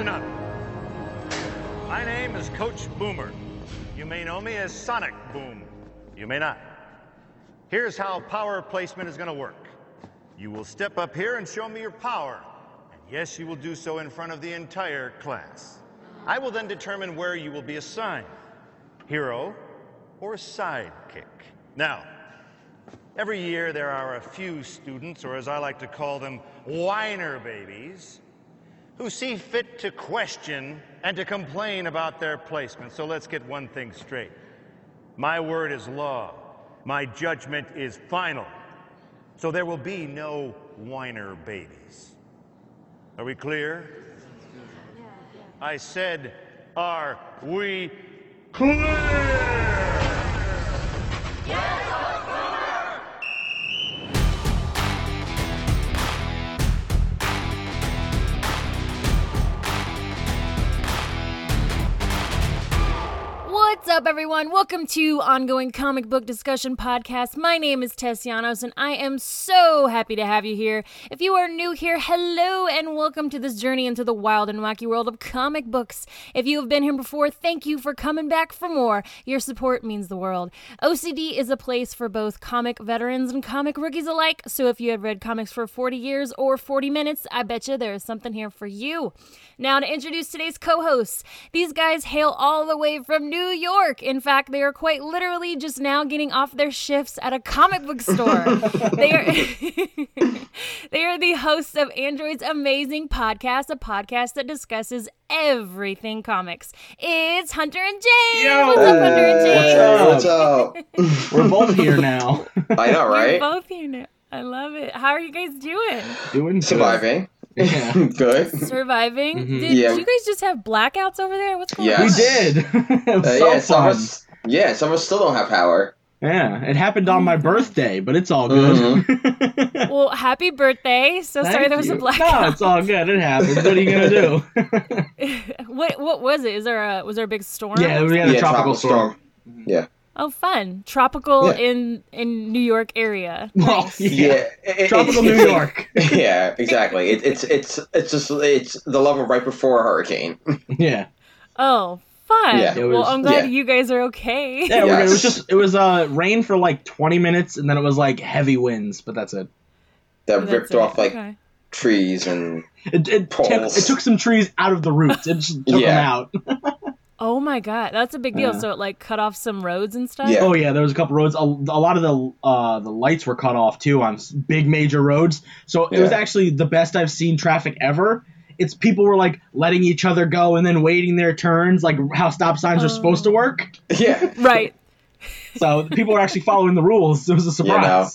listen up. My name is Coach Boomer. You may know me as Sonic Boom. You may not. Here's how power placement is going to work. You will step up here and show me your power. And yes, you will do so in front of the entire class. I will then determine where you will be assigned hero or sidekick. Now, every year there are a few students, or as I like to call them, whiner babies, who see fit to question and to complain about their placement. So let's get one thing straight. My word is law. My judgment is final. So there will be no whiner babies. Are we clear? I said, are we clear? What's up, everyone? Welcome to Ongoing Comic Book Discussion Podcast. My name is Tessianos, and I am so happy to have you here. If you are new here, hello, and welcome to this journey into the wild and wacky world of comic books. If you have been here before, thank you for coming back for more. Your support means the world. OCD is a place for both comic veterans and comic rookies alike, so if you have read comics for 40 years or 40 minutes, I bet you there is something here for you. Now, to introduce today's co hosts, these guys hail all the way from New York. In fact, they are quite literally just now getting off their shifts at a comic book store. they are they are the hosts of Android's amazing podcast, a podcast that discusses everything comics. It's Hunter and James. Yo! What's up, Hunter and James? What's up? What's up? We're both here now. I know, You're right? both here now. I love it. How are you guys doing? Doing good. Surviving. Yeah. Good. Surviving? Mhm. Did, Yeah. did you guys just have blackouts over there? What's going Yeah. on? We did. it was Uh, so yeah, some fun. of us, yeah, some of us still don't have power. Yeah, it happened on my birthday, but it's all good. Well, happy birthday. So sorry there was a blackout. No, it's all good. It happened. What are you gonna do? what what was it? Is there a was there a big storm? yeah, we had a yeah, tropical storm. Yeah. Oh, fun. Tropical Yeah. in in New York area. Well, Yeah. yeah. it- it- Tropical it's- New York. yeah, exactly. It, it's it's it's just it's the level right before a hurricane. Yeah. Oh, fun. Yeah, it well, I'm glad yeah. you guys are okay. Yeah, we're it was just it was uh rain for like 20 minutes and then it was like heavy winds, but that's it. That That's ripped it. off like Okay. trees and It it took, Poles. it took some trees out of the roots. It just took Yeah. them out. Oh my god, that's a big deal. Yeah. So it like cut off some roads and stuff. Yeah. Oh yeah, there was a couple roads. A, a lot of the uh, the lights were cut off too on big major roads. So it was actually the best I've seen traffic ever. It's people were like letting each other go and then waiting their turns, like how stop signs are supposed to work. yeah. Right. So people were actually following the rules. It was a You know.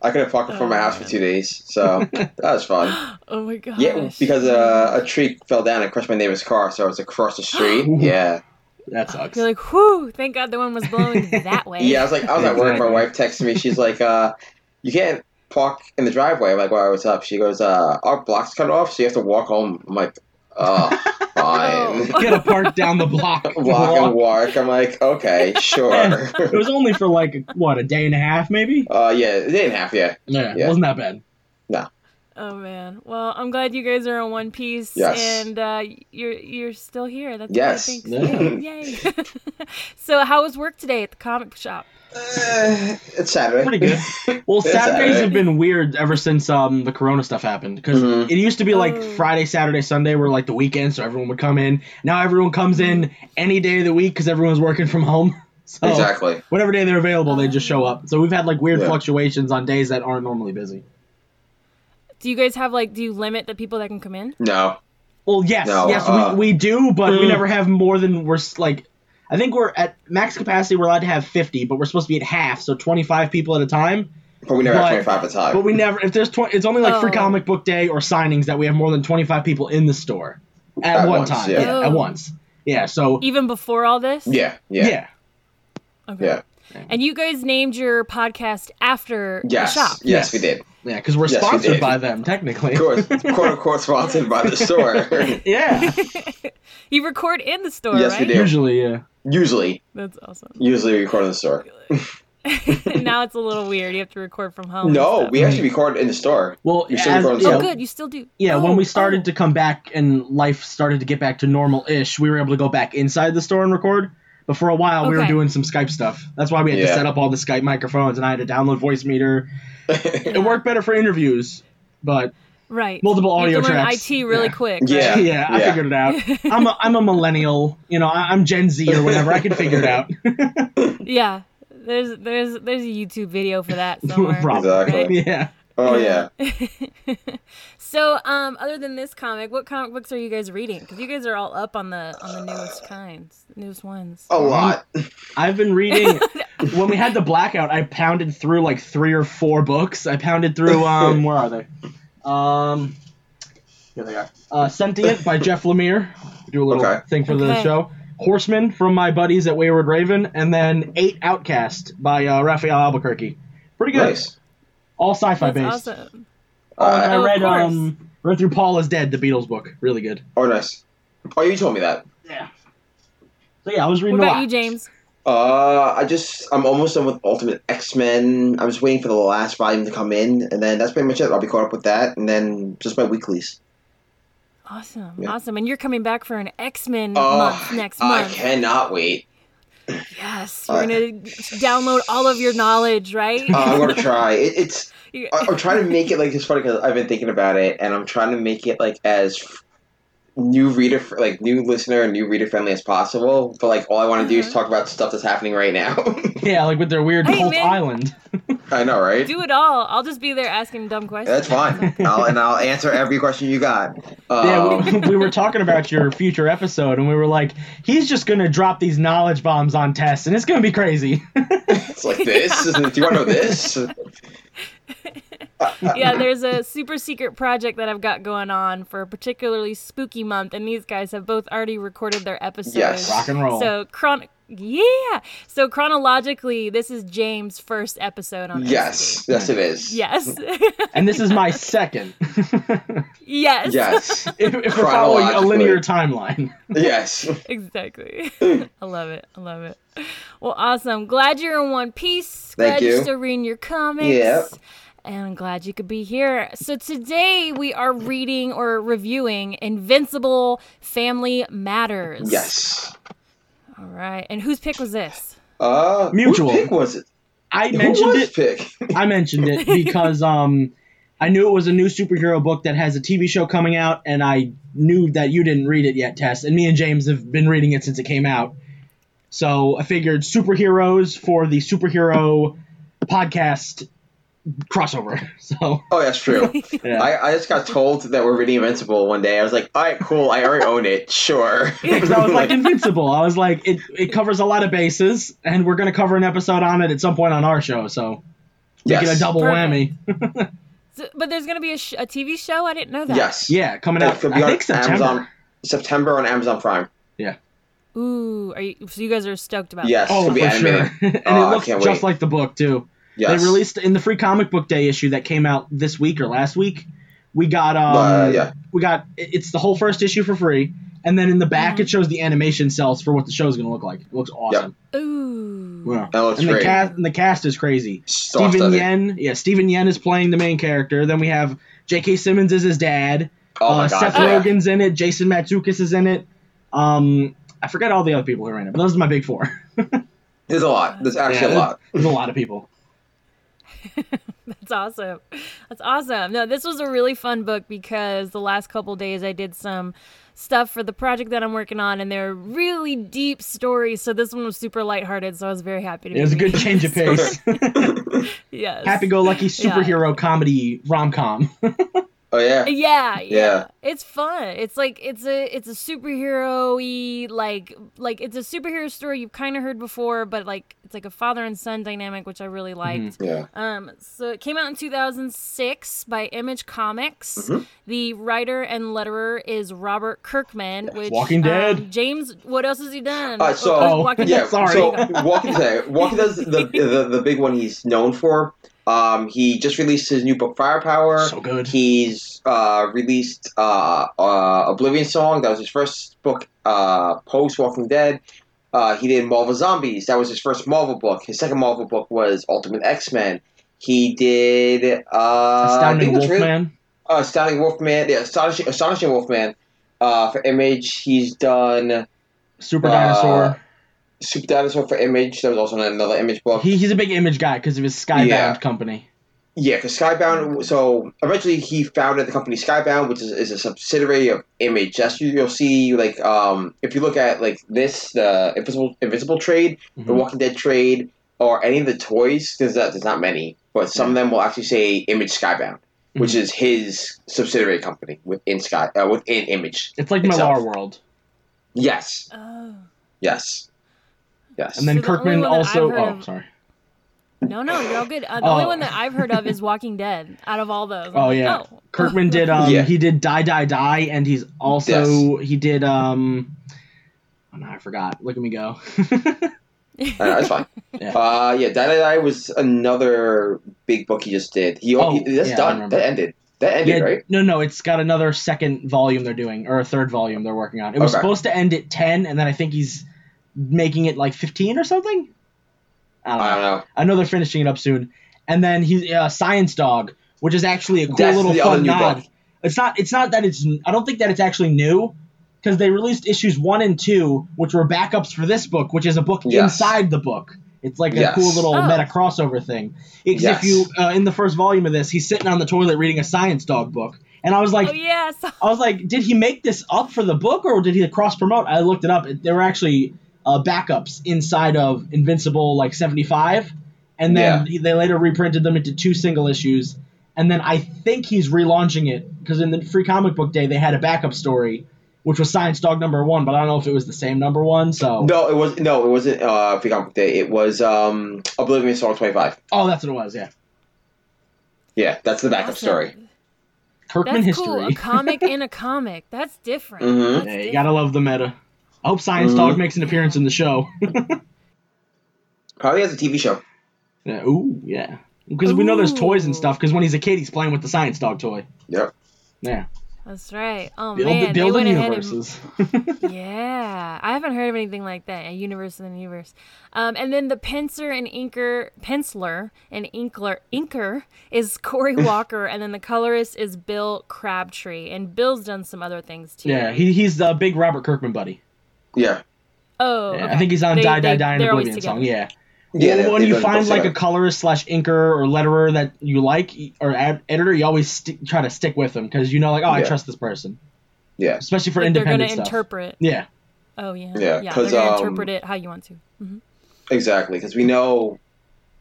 Surprise. I couldn't park in front of my house for two days, so that was fun. Oh my god! Yeah, because uh, a tree fell down and crushed my neighbor's car, so I was across the street. Yeah. That sucks. You're like, whew, thank God the one was blowing that way. Yeah, I was like, I was at work. My wife texted me. She's like, uh, "You can't park in the driveway." I'm like, "Why? What's up?" She goes, uh, "Our block's cut off, so you have to walk home." I'm like, "Oh, fine." Get gotta park down the block. Walk and walk. I'm like, okay, sure. It was only for like what a day and a half, maybe. uh, yeah, they didn't have yeah. Yeah, Yeah. it wasn't that bad. Oh man. Well, I'm glad you guys are in one piece Yes. and uh, you're you're still here. That's Yes. good. Yeah. Yay. so how was work today at the comic shop? Uh, it's Saturday. Pretty good. Well, Saturdays alright. have been weird ever since um the Corona stuff happened because Mhm. it used to be like Oh. Friday, Saturday, Sunday were like the weekend, so everyone would come in. Now everyone comes in any day of the week because everyone's working from home. So Exactly. whatever day they're available, they just show up. So we've had like weird Yeah. fluctuations on days that aren't normally busy. Do you guys have like do you limit the people that can come in? No. Well, yes, No, yes, uh, we, we do, but we mm. never have more than we're like. I think we're at max capacity. We're allowed to have fifty, but we're supposed to be at half, so twenty-five people at a time. But we never But- have 25 at a time. But we never. If there's twenty, it's only like free Oh. comic book day or signings that we have more than twenty-five people in the store at, At one once, time. yeah. Yeah, at once. Yeah. So Even before all this? yeah, yeah. yeah, Okay. yeah. And you guys named your podcast after Yes, the shop. yes, Yes. we did. Yeah, because we're Yes, sponsored did. by them technically. Of course, quote unquote sponsored by the store. yeah. You record in the store, Yes, right? we do. Usually, yeah. usually, That's awesome. usually we record in the store. now it's a little weird. You have to record from home. No, we actually record in the store. Well, You still as- record yeah, Oh, So- good. You still do. Yeah, Oh, when we started oh. to come back and life started to get back to normal-ish, we were able to go back inside the store and record. But for a while, we were doing some Skype stuff. That's why we had to set up all the Skype microphones, and I had to download Voicemeeter. It worked better for interviews, but Right. multiple You have audio to learn tracks. IT really Yeah. quick. Yeah. right? yeah, I figured it out. I'm a, I'm a millennial. You know, I, I'm Gen Z or whatever. I can figure it out. Yeah. There's there's there's a YouTube video for that somewhere. Probably. Exactly. Yeah. Oh yeah. so, um, other than this comic, what comic books are you guys reading? Because you guys are all up on the on the newest kinds, newest ones. A lot. I've been reading. when we had the blackout, I pounded through like three or four books. I pounded through. Um, where are they? Um, here they are. Uh, Sentient by Jeff Lemire. Do a little Okay. thing for the show. Horseman from my buddies at Wayward Raven, and then Eight Outcast by uh, Rafael Albuquerque. Pretty good. Nice. All sci-fi That's based. awesome. And I Uh, Oh, of read course. um read through Paul is Dead, the Beatles book. Really good. oh nice. Oh, you told me that. Yeah. So yeah, I was What reading a about lot. you, James? Uh, I just I'm almost done with Ultimate X Men. I'm just waiting for the last volume to come in, and then that's pretty much it. I'll be caught up with that, and then just my weeklies. Awesome, Yeah. awesome. And you're coming back for an X Men Oh, month next I month. cannot wait. Yes, you're gonna download all of your knowledge, right? Uh, I'm gonna try. It, it's I- I'm trying to make it like it's funny because I've been thinking about it, and I'm trying to make it like as new reader, like new listener and new reader friendly as possible. But like all I want to do is Uh-huh. talk about stuff that's happening right now. Yeah, like with their weird Hey, cult man. island. I know, right? Do it all. I'll just be there asking dumb questions. That's fine. I'll, and I'll answer every question you got. Yeah, Um, we, we were talking about your future episode, and we were like, he's just gonna drop these knowledge bombs on tests, and it's gonna be crazy. it's like this. Do you want to know this? Yeah, there's a super secret project that I've got going on for a particularly spooky month, and these guys have both already recorded their episodes. Yes. Rock and roll. So chron, yeah. So chronologically, this is James' first episode on. Yes, NXT. yes, it is. Yes. and this is my second. yes. Yes, if, if we're following a linear timeline. yes. Exactly. I love it. I love it. Well, awesome. Glad you're in one piece. Thank glad you're you. still reading your comics. Yep. And I'm glad you could be here. So today we are reading or reviewing Invincible Family Matters. Yes. All right. And whose pick was this? Uh, Mutual. Whose pick was it? I Who mentioned was it. pick? I mentioned it because um, I knew it was a new superhero book that has a TV show coming out, and I knew that you didn't read it yet, Tess. And me and James have been reading it since it came out. So I figured superheroes for the superhero podcast crossover. So Oh, that's true. yeah. I, I just got told that we're reading Invincible one day. I was like, all right, cool. I already own it. Sure. Because I was like Invincible. I was like, it, it covers a lot of bases, and we're gonna cover an episode on it at some point on our show. So make it a double Perfect. whammy. So, but there's going to be a, sh- a TV show? I didn't know that. Yes. Yeah, coming out. could I think September. Amazon. September on Amazon Prime. Yeah. Ooh. Are you, so you guys are stoked about Yes. that? Oh, Could for sure. and Oh, it I looks can't just wait. like the book too. Yes. They released in the free comic book day issue that came out this week or last week. We got um, Uh, yeah. we got it's the whole first issue for free, and then in the back Mhm. it shows the animation cells for what the show is gonna look like. It looks awesome. Ooh. Yeah. That looks and the great. cast and the cast is crazy. Star Steven. Yeun, yeah, Steven Yeun is playing the main character. Then we have J.K. Simmons is his dad. Oh my uh, god. Seth yeah. Rogen's in it. Jason Mantzoukas is in it. Um, I forget all the other people who are in it, but those are my big four. There's a lot. There's actually Yeah, a lot. There's a lot of people. That's awesome. That's awesome. No, this was a really fun book because the last couple days I did some stuff for the project that I'm working on, and they're really deep stories. So this one was super lighthearted. So I was very happy to. It was a good change of pace. Yes. Happy-go-lucky superhero comedy rom-com. Oh yeah. Yeah, yeah, Yeah. It's fun. It's like it's a it's a superhero y like like it's a superhero story you've kind of heard before, but like it's like a father and son dynamic, which I really liked. Yeah. Um, so it came out in 2006 by Image Comics. Mm-hmm. The writer and letterer is Robert Kirkman, which Walking Dead. Um, James, what else has he done? Uh, so Oh, Walking yeah, Dead. sorry. So Walking Dead, Walking Dead's the, the the big one he's known for. Um, he just released his new book Firepower. So good. He's uh, released uh, uh, Oblivion Song. That was his first book uh, post Walking Dead. Uh, he did Marvel Zombies. That was his first Marvel book. His second Marvel book was Ultimate X Men. He did uh, Astounding really- Wolfman. uh, Astounding Wolfman. Yeah, Astonishing, Astonishing Wolfman. Uh, for Image, he's done Super Dinosaur. Super Dinosaur for Image. There was also another Image book. He, he's a big image guy because of his Skybound Yeah. company. Yeah, because Skybound. So eventually, he founded the company Skybound, which is, is a subsidiary of Image. That's you, you'll see. Like, um, if you look at like this, the Invincible Invincible trade, the Mhm. Walking Dead trade, or any of the toys. There's not, there's not many, but some of them will actually say Image Skybound, which Mhm. is his subsidiary company within Sky uh, within Image. It's like Itself. Millarworld. Yes, Oh. yes, yes. And then So the Kirkman one that also. I've Oh, of- sorry. No, no, you're all good. Uh, the Oh. only one that I've heard of is Walking Dead. Out of all those, I'm Oh like, yeah, oh. Kirkman did. Um, Yeah. he did Die Die Die, and he's also he did. Um, oh no, I forgot. Look at me go. Uh, that's fine. Yeah. Uh, yeah, Die Die Die was another big book he just did. He, Oh, he that's yeah, done. That ended. That ended, Yeah, right? No, no, it's got another second volume they're doing, or a third volume they're working on. It was Okay. supposed to end at ten, and then I think he's making it like fifteen or something. I don't know. I don't know. I know they're finishing it up soon. And then he's uh, Science Dog, which is actually a cool That's little the fun new nod. book. It's not. It's not that it's. I don't think that it's actually new, because they released issues one and two, which were backups for this book, which is a book Yes. inside the book. It's like a Yes. cool little Oh. meta crossover thing. Because Yes. if you uh, in the first volume of this, he's sitting on the toilet reading a Science Dog book, and I was like, oh yes. I was like, did he make this up for the book or did he cross promote? I looked it up. There were actually uh, backups inside of Invincible like 75, and then Yeah. he- they later reprinted them into two single issues. And then I think he's relaunching it because in the Free Comic Book Day they had a backup story, which was Science Dog number one, but I don't know if it was the same number one. So No, it was no, it wasn't. Uh, Free Comic Book Day. It was um, Oblivion Song Twenty Five. oh, that's what it was. Yeah, Yeah, that's the backup Awesome. story. Kirkman That's history. cool. A comic in a comic. That's different. Mhm. That's yeah, you different. gotta love the meta. I hope Science Mhm. Dog makes an appearance in the show. Probably has a TV show. yeah, ooh, yeah. Because we know there's toys and stuff. Because when he's a kid, he's playing with the Science Dog toy. Yep. Yeah. That's right. Oh Build, man, they building went ahead and universes. Yeah, I haven't heard of anything like that. A universe in the universe. Um, and then the penciler and inker, penciler and inkler, inker is Cory Walker, and then the colorist is Bill Crabtree. And Bill's done some other things too. yeah, right? he, he's the big Robert Kirkman buddy. Yeah. oh, Yeah, okay. I think he's on They- Die Die they- Die and they're Oblivion song. Yeah. Yeah. Well, they- when you find like a together. colorist slash inker or letterer that you like or ad- editor, you always st- try to stick with them because you know, like, oh, I Yeah. trust this person, Yeah. especially for Like they're gonna stuff. interpret. yeah. Oh yeah. Yeah, because They're gonna um, interpret it how you want to. Mm-hmm. Exactly, because we know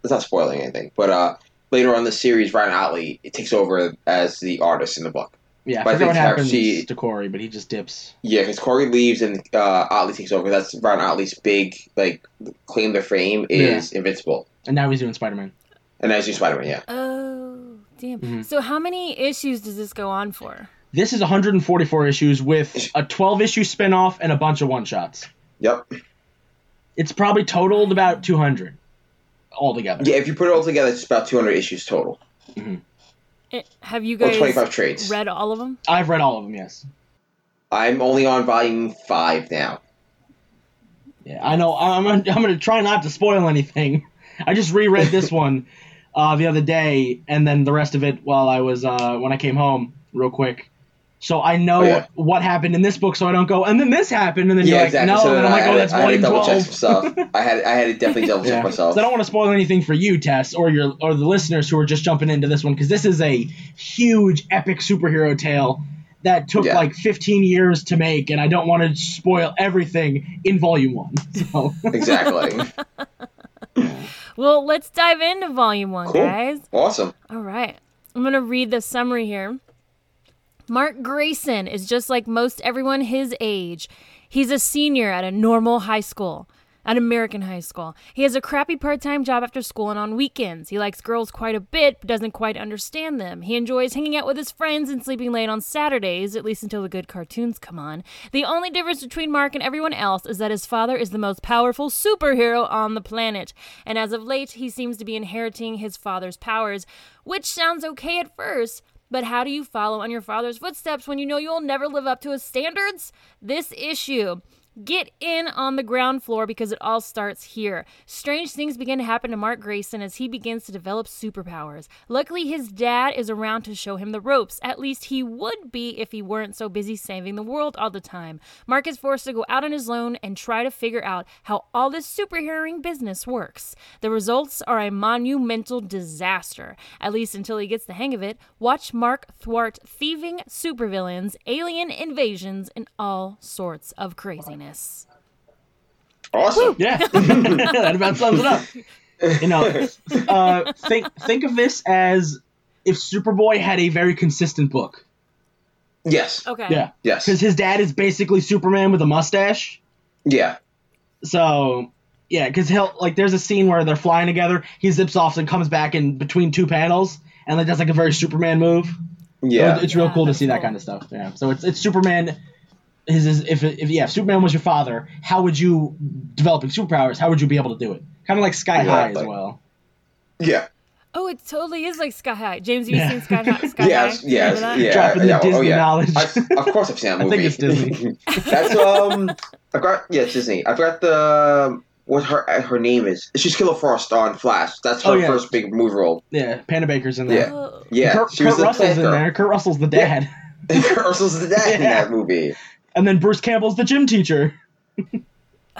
it's not spoiling anything, but uh, later on in the series, Ryan Ottley it takes over as the artist in the book. Yeah, I But I forget what happens she- to Cory, but he just dips. Yeah, because Cory leaves and uh, Ottley takes over. That's Ryan Ottley's big like claim to fame is Invincible, And now he's doing Spider Man. and as you Spider Man, yeah. Oh damn. Mhm. So how many issues does this go on for? This is 144 issues with a 12 issue spin off and a bunch of one shots. Yep. It's probably totaled about 200 altogether. Yeah, if you put it all together, it's about 200 issues total, It, have you or guys 25 trades. read all of them? I've read all of them, yes. I'm only on volume five now. Yeah, I know. I'm, I'm going to try not to spoil anything. I just reread this one uh, the other day, and then the rest of it while I was uh, when I came home, real quick. So I know Oh, yeah. what happened in this book, so I don't go, and then this happened, and then Yeah, you're exactly. like, no, so and I'm I like, had oh, to- that's I had to volume double 12. check some stuff. I had I had to definitely double check Yeah. myself. So I don't want to spoil anything for you, Tess, or your or the listeners who are just jumping into this one because this is a huge epic superhero tale that took Yeah. like 15 years to make, and I don't want to spoil everything in volume one. So Exactly. Well, let's dive into volume one, Cool. guys. awesome. All right. I'm going to read the summary here. Mark Grayson is just like most everyone his age. He's a senior at a normal high school, an American high school. He has a crappy part time job after school and on weekends. He likes girls quite a bit, but doesn't quite understand them. He enjoys hanging out with his friends and sleeping late on Saturdays, at least until the good cartoons come on. The only difference between Mark and everyone else is that his father is the most powerful superhero on the planet. And as of late, he seems to be inheriting his father's powers, which sounds okay at first. But how do you follow on your father's footsteps when you know you'll never live up to his standards? This issue Get in on the ground floor because it all starts here. Strange things begin to happen to Mark Grayson as he begins to develop superpowers. Luckily, his dad is around to show him the ropes. At least he would be if he weren't so busy saving the world all the time. Mark is forced to go out on his own and try to figure out how all this superheroing business works. The results are a monumental disaster, at least until he gets the hang of it. Watch Mark thwart thieving supervillains, alien invasions, and all sorts of craziness. Awesome. Yeah, that about sums it up. You know, uh, think think of this as if Superboy had a very consistent book. Yes. Okay. Yeah, Yes. because his dad is basically Superman with a mustache. Yeah. So yeah, because he'll like there's a scene where they're flying together. He zips off and comes back in between two panels, and like does like a very Superman move. So Yeah. it's, it's real cool to that's see that kind of stuff. Yeah. So it's it's Superman. His, his if if yeah, if Superman was your father, how would you developing superpowers? How would you be able to do it? Kind of like Sky High as well. Yeah. Oh, it totally is like Sky High. James, have you Yeah. seen Sky High? Sky Yes, High? yes, Remember yeah. Dropping the yeah, oh, yeah. knowledge. I, of course, I've seen that I movie. think it's Disney. That's um, I forgot. Yeah, it's Disney. I forgot the what her her name is. She's Killer Frost on Flash. That's her Oh, yeah. first big movie role. Yeah, Panabaker's in there. Yeah. Oh. Yeah, Kurt, she Kurt the Russell's plant in there. Kurt Russell's the dad, Ursula's the dad in that movie. And then Bruce Campbell's the gym teacher.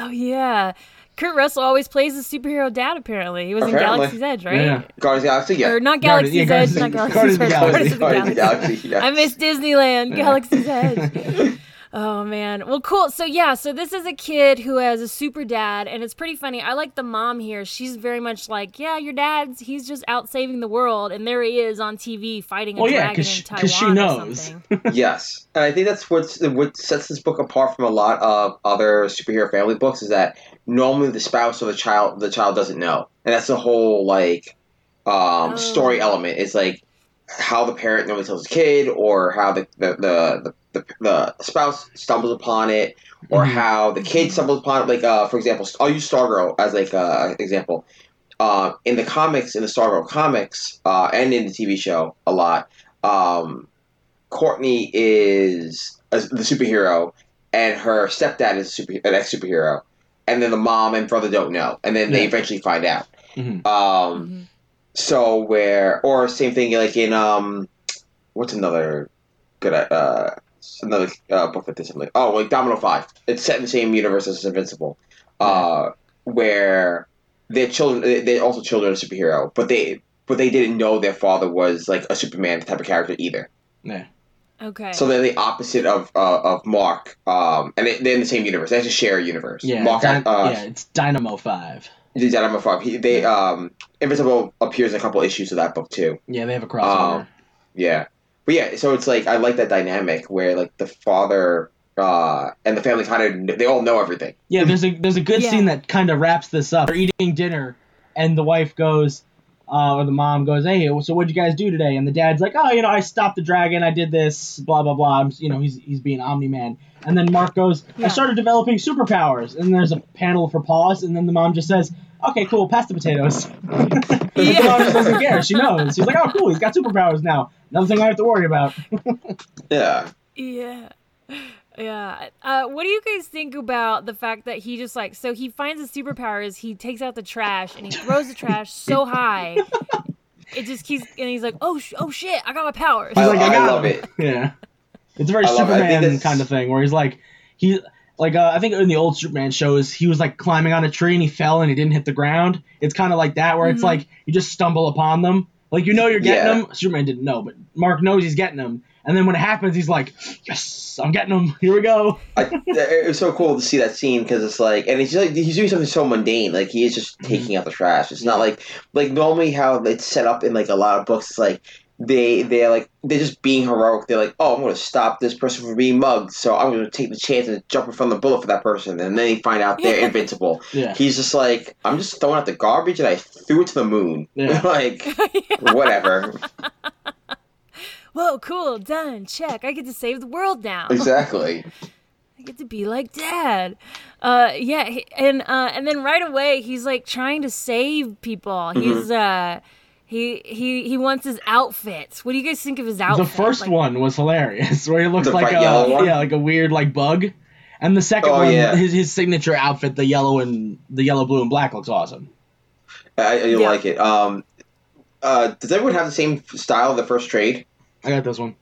Oh yeah, Kurt Russell always plays the superhero dad. Apparently, he was in Galaxy's Edge, right? Yeah. Guardians of the Galaxy. Yeah. Or not Galaxy's yeah, Edge, Guardians- not Galaxy's Guardians of the Edge, Galaxy. Guardians of Guardians of the Galaxy. Galaxy. yes. I miss Disneyland, Yeah. Galaxy's Edge. Oh man. Well, cool. So yeah, so this is a kid who has a super dad, and it's pretty funny. I like the mom here. She's very much like, yeah, your dad's he's just out saving the world, and there he is on TV fighting a Well, yeah, dragon 'cause in she- Taiwan 'cause she or knows. something. yes, and I think that's what's what sets this book apart from a lot of other superhero family books is that normally the spouse or the child the child doesn't know, and that's the whole like um, Oh. story element. It's like how the parent normally tells the kid, or how the the the, the, the, the spouse stumbles upon it, or Mhm. how the kid stumbles upon it. Like uh, for example, I'll use Stargirl as like uh, example. Uh, in the comics, in the Stargirl comics, uh, and in the TV show, a lot. Um, Courtney is a, the superhero, and her stepdad is a super, an ex superhero, and then the mom and brother don't know, and then they eventually find out. Mhm. Um, Mhm. so where or same thing like in um, what's another good uh another uh, book that did something? Oh, like Domino Five. It's set in the same universe as Invincible, uh, where their children they- they're also children of a superhero, but they but they didn't know their father was like a Superman type of character either. Yeah. Okay. So they're the opposite of uh, of Mark, um, and they, they're in the same universe. They actually share a universe. Yeah, Mark, Dy- uh, yeah, it's Dynamo Five. the Dynamo Five. He, they um, Invincible appears in a couple issues of that book too. Yeah, they have a crossover. Um, Yeah, but yeah, so it's like I like that dynamic where like the father uh, and the family kind of they all know everything. yeah, there's a there's a good Yeah. scene that kind of wraps this up. They're eating dinner, and the wife goes, uh, or the mom goes, "Hey, so what'd you guys do today?" And the dad's like, "Oh, you know, I stopped the dragon. I did this. Blah blah blah. I'm, you know, he's he's being Omni Man." And then Mark goes, Yeah. "I started developing superpowers." And there's a panel for pause, and then the mom just says, "Okay, cool, pass the potatoes." But Yeah. mom just doesn't care. She knows. She's like, "Oh, cool, he's got superpowers now. Another thing I have to worry about." Yeah, Yeah. Yeah. Uh, what do you guys think about the fact that he just like so he finds his superpowers, he takes out the trash and he throws the trash so high, it just keeps and he's like, oh sh- oh shit, I got my powers. I, He's like, I I got love him. it. Yeah, it's a very I love it. Superman kind of thing where he's like he like uh, I think in the old Superman shows he was like climbing on a tree and he fell and he didn't hit the ground. It's kind of like that where it's Mhm. like you just stumble upon them. Like you know you're getting Yeah. them. Superman didn't know, but Mark knows he's getting them. And then when it happens, he's like, "Yes, I'm getting them. Here we go." I, it was so cool to see that scene because it's like, and he's like he's doing something so mundane. Like he is just Mm-hmm. taking out the trash. It's not like like normally how it's set up in like a lot of books. It's like they they're like they're just being heroic. They're like, oh, I'm going to stop this person from being mugged, so I'm going to take the chance and jump in front of the bullet for that person, and then they find out they're invincible. Yeah, He's just like, I'm just throwing out the garbage and I threw it to the moon. Yeah. like whatever. Whoa, cool, done, check. I get to save the world now. exactly. I get to be like dad. Uh, yeah, and uh, and then right away he's like trying to save people. Mm-hmm. He's uh, he he he wants his outfits. What do you guys think of his outfit? the first Like, one was hilarious, where he looks like a one? yeah, like a weird like bug. And the second Oh, one, yeah. his his signature outfit, the yellow and the yellow, blue, and black, looks awesome. I, I Yeah. like it. Um, uh, does everyone have the same style of the first trade? I got this one.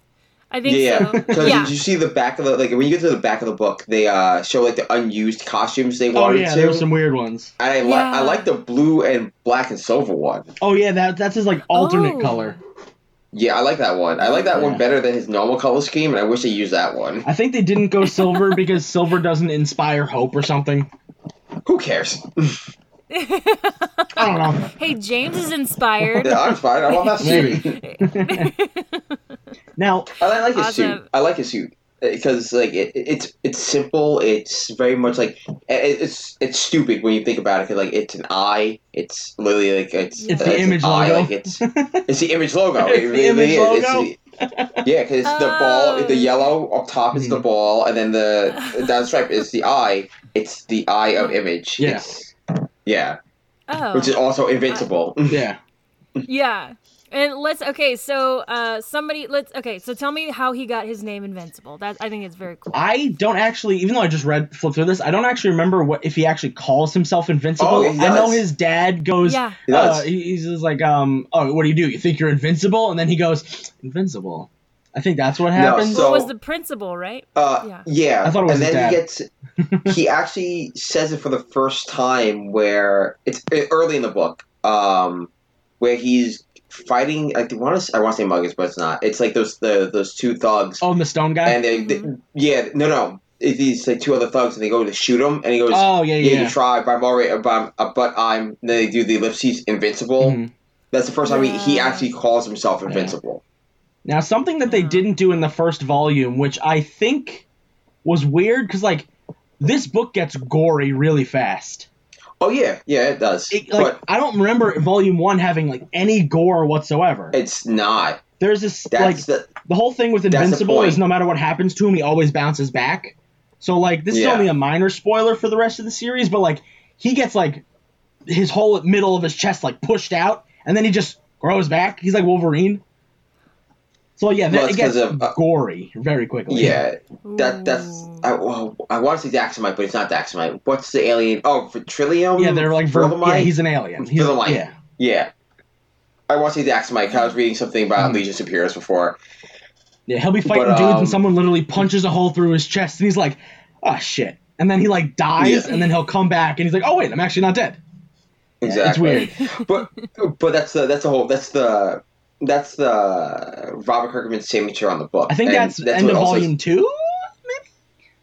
I think yeah. so. Because yeah. did you see the back of the like when you get to the back of the book, they uh show like the unused costumes they wanted Oh wanted yeah, to. there's some weird ones. And I like Yeah. I like the blue and black and silver one. Oh yeah, that that's his like alternate Oh. color. Yeah, I like that one. I like that Yeah. one better than his normal color scheme, and I wish they used that one. I think they didn't go silver because silver doesn't inspire hope or something. Who cares? I don't know. Hey, James is inspired. yeah, I'm inspired. I want that Maybe. suit. Now, I like his Awesome. suit. I like his suit because like uh, it, it's it's simple. It's very much like it, it's it's stupid when you think about it. Cause like it's an eye. It's literally like it's It's uh, the an image eye, logo. Like it's it's the image logo. It's it the really image is. It's logo. the- yeah, because the ball, Oh. the yellow up top is the mm. ball, and then the down stripe is the eye. It's the eye of image. Yeah. It's- yeah, Oh. which is also invincible. yeah. Yeah. And let's okay, so uh somebody let's okay, so tell me how he got his name Invincible. That I think it's very cool. I don't actually, even though I just read flip through this, I don't actually remember what if he actually calls himself invincible. Oh, he I know his dad goes, Yeah. He uh, he's just like, um, oh, what do you do? You think you're invincible? And then he goes, invincible. I think that's what happened. so- what was the principal, right? Uh, Yeah. yeah. I thought it was and then dad. he gets. he actually says it for the first time where it's uh, early in the book, um, where he's fighting. I want to. I want to say muggers, but it's not. It's like those the those two thugs, oh, the stone guy. and they, they yeah no no. It's these like two other thugs, and they go to shoot him, and he goes, oh yeah, "Yeah, yeah. you try, but I'm already, but I'm, uh, but I'm." Then they do the ellipses invincible. Mhm. That's the first time he, he actually calls himself invincible. Now, something that they Uh-huh. didn't do in the first volume, which I think was weird, because like this book gets gory really fast. Oh yeah, yeah, it does. It, like but I don't remember volume one having like any gore whatsoever. it's not. There's this like That's the the whole thing with the Invincible point. is no matter what happens to him, he always bounces back. So like this is Yeah. only a minor spoiler for the rest of the series, but like he gets like his whole middle of his chest like pushed out, and then he just grows back. He's like Wolverine. So yeah, that, Well, it it's gets 'cause of, uh, gory very quickly. yeah. That that's I, well, I want to say Daxamite, but it's not Daxamite. What's the alien? Oh, for Trillium. yeah, they're like ver- Viltrumite? yeah, he's an alien. He's, Viltrumite. yeah, yeah. I want to say Daxamite. 'cause I was reading something about Mhm. Legion Superiors before. yeah, he'll be fighting But, dudes, um, and someone literally punches a hole through his chest, and he's like, "Oh shit!" And then he like dies, Yeah. and then he'll come back, and he's like, "Oh wait, I'm actually not dead." Yeah, Exactly. it's weird. but but that's the that's the whole that's the that's the Robert Kirkman's signature on the book. I think And that's, end what of volume two.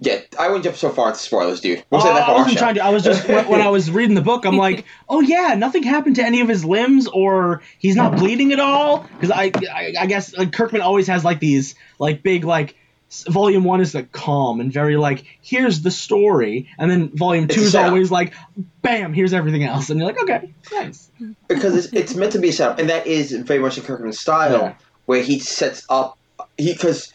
Yeah, I wouldn't jump so far into spoilers, dude. We'll oh, say that I wasn't show. trying to. I was just when, when I was reading the book, I'm like, oh yeah, nothing happened to any of his limbs, or he's not bleeding at all. Because I, I, I guess like Kirkman always has like these like big like. Volume one is like calm and very like here's the story, and then volume two is always like, bam, here's everything else, and you're like, okay, nice. because it's, it's meant to be a setup, and that is very much in Kirkman's style, Yeah. where he sets up he because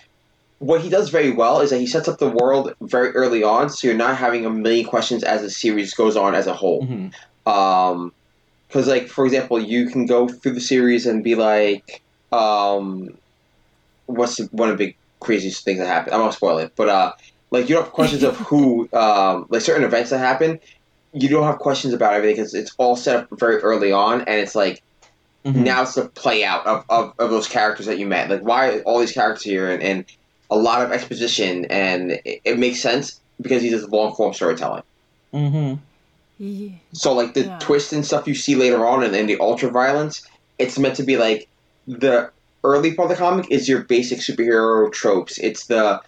what he does very well is that he sets up the world very early on, so you're not having a million questions as the series goes on as a whole. Mhm. Um, because like for example, you can go through the series and be like, um, what's the, one of the big craziest things that happen. I won't spoil it, but uh, like you don't have questions of who, um, like certain events that happen. You don't have questions about everything because it's all set up very early on, and it's like Mhm. now it's the play out of, of, of those characters that you met. Like why are all these characters here, and, and a lot of exposition, and it, it makes sense because he does long form storytelling. Mhm. Yeah. So like the Yeah. twists and stuff you see later on, and, and the ultra violence, it's meant to be like the early part of the comic is your basic superhero tropes. It's the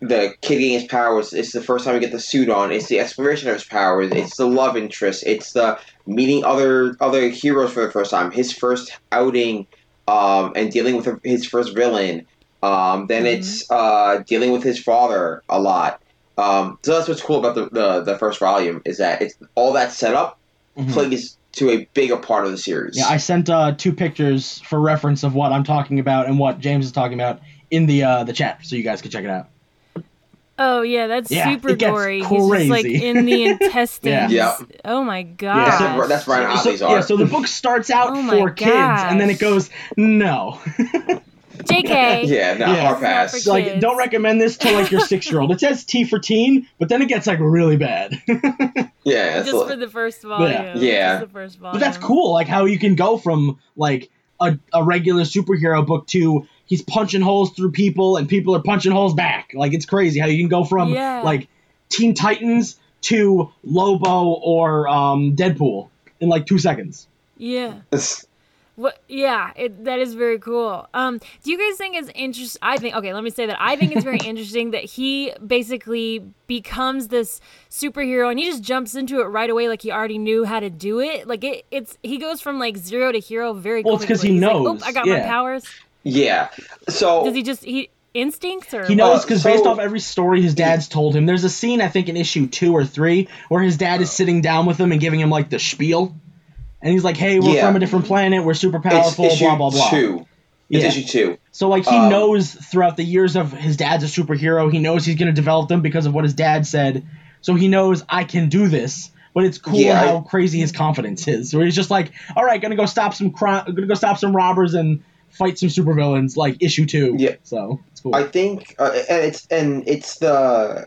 the kid getting his powers. It's the first time you get the suit on. It's the exploration of his powers. It's the love interest. It's the meeting other other heroes for the first time. His first outing, um, and dealing with his first villain. Um, then Mhm. it's uh, dealing with his father a lot. Um, so that's what's cool about the, the, the first volume is that it's all that setup Mhm. plays to a bigger part of the series. Yeah, I sent uh, two pictures for reference of what I'm talking about and what James is talking about in the uh, the chat, so you guys can check it out. Oh yeah, that's Yeah, super it gets gory. He's just like in the intestines. Yeah. Oh my that's, god. what- that's Brian so, Ottley's yeah, so the book starts out Oh my for kids, and then it goes no. JK. Yeah, no, Yeah. hard pass. So, like, don't recommend this to like your six year old. It says T for teen, but then it gets like really bad. Yeah, it's Just like- for the first volume. Yeah. Just the first but that's cool. Like how you can go from like a, a regular superhero book to he's punching holes through people and people are punching holes back. Like it's crazy how you can go from Yeah. like Teen Titans to Lobo or um, Deadpool in like two seconds. Yeah. it's- What? Yeah, it, that is very cool. Um, do you guys think it's interesting? I think okay. Let me say that I think it's very interesting that he basically becomes this superhero and he just jumps into it right away, like he already knew how to do it. Like it, it's he goes from like zero to hero very. Well, it's because he He's knows, oh, I got my powers. yeah. So Does he just he instincts or He knows Uh, because so- based off every story his dad's told him, there's a scene I think in issue two or three where his dad is sitting down with him and giving him like the spiel, and he's like, "Hey, we're Yeah. from a different planet. We're super it's powerful. issue blah blah blah." two. It's Yeah. issue two. So like he Um, knows throughout the years of his dad's a superhero, he knows he's gonna develop them because of what his dad said. So he knows I can do this. But it's cool Yeah, I- how crazy his confidence is. Where he's just like, all right, gonna go stop some crime, gonna go stop some robbers and fight some supervillains, like issue two. Yeah. So it's cool. I think, uh, and it's and it's the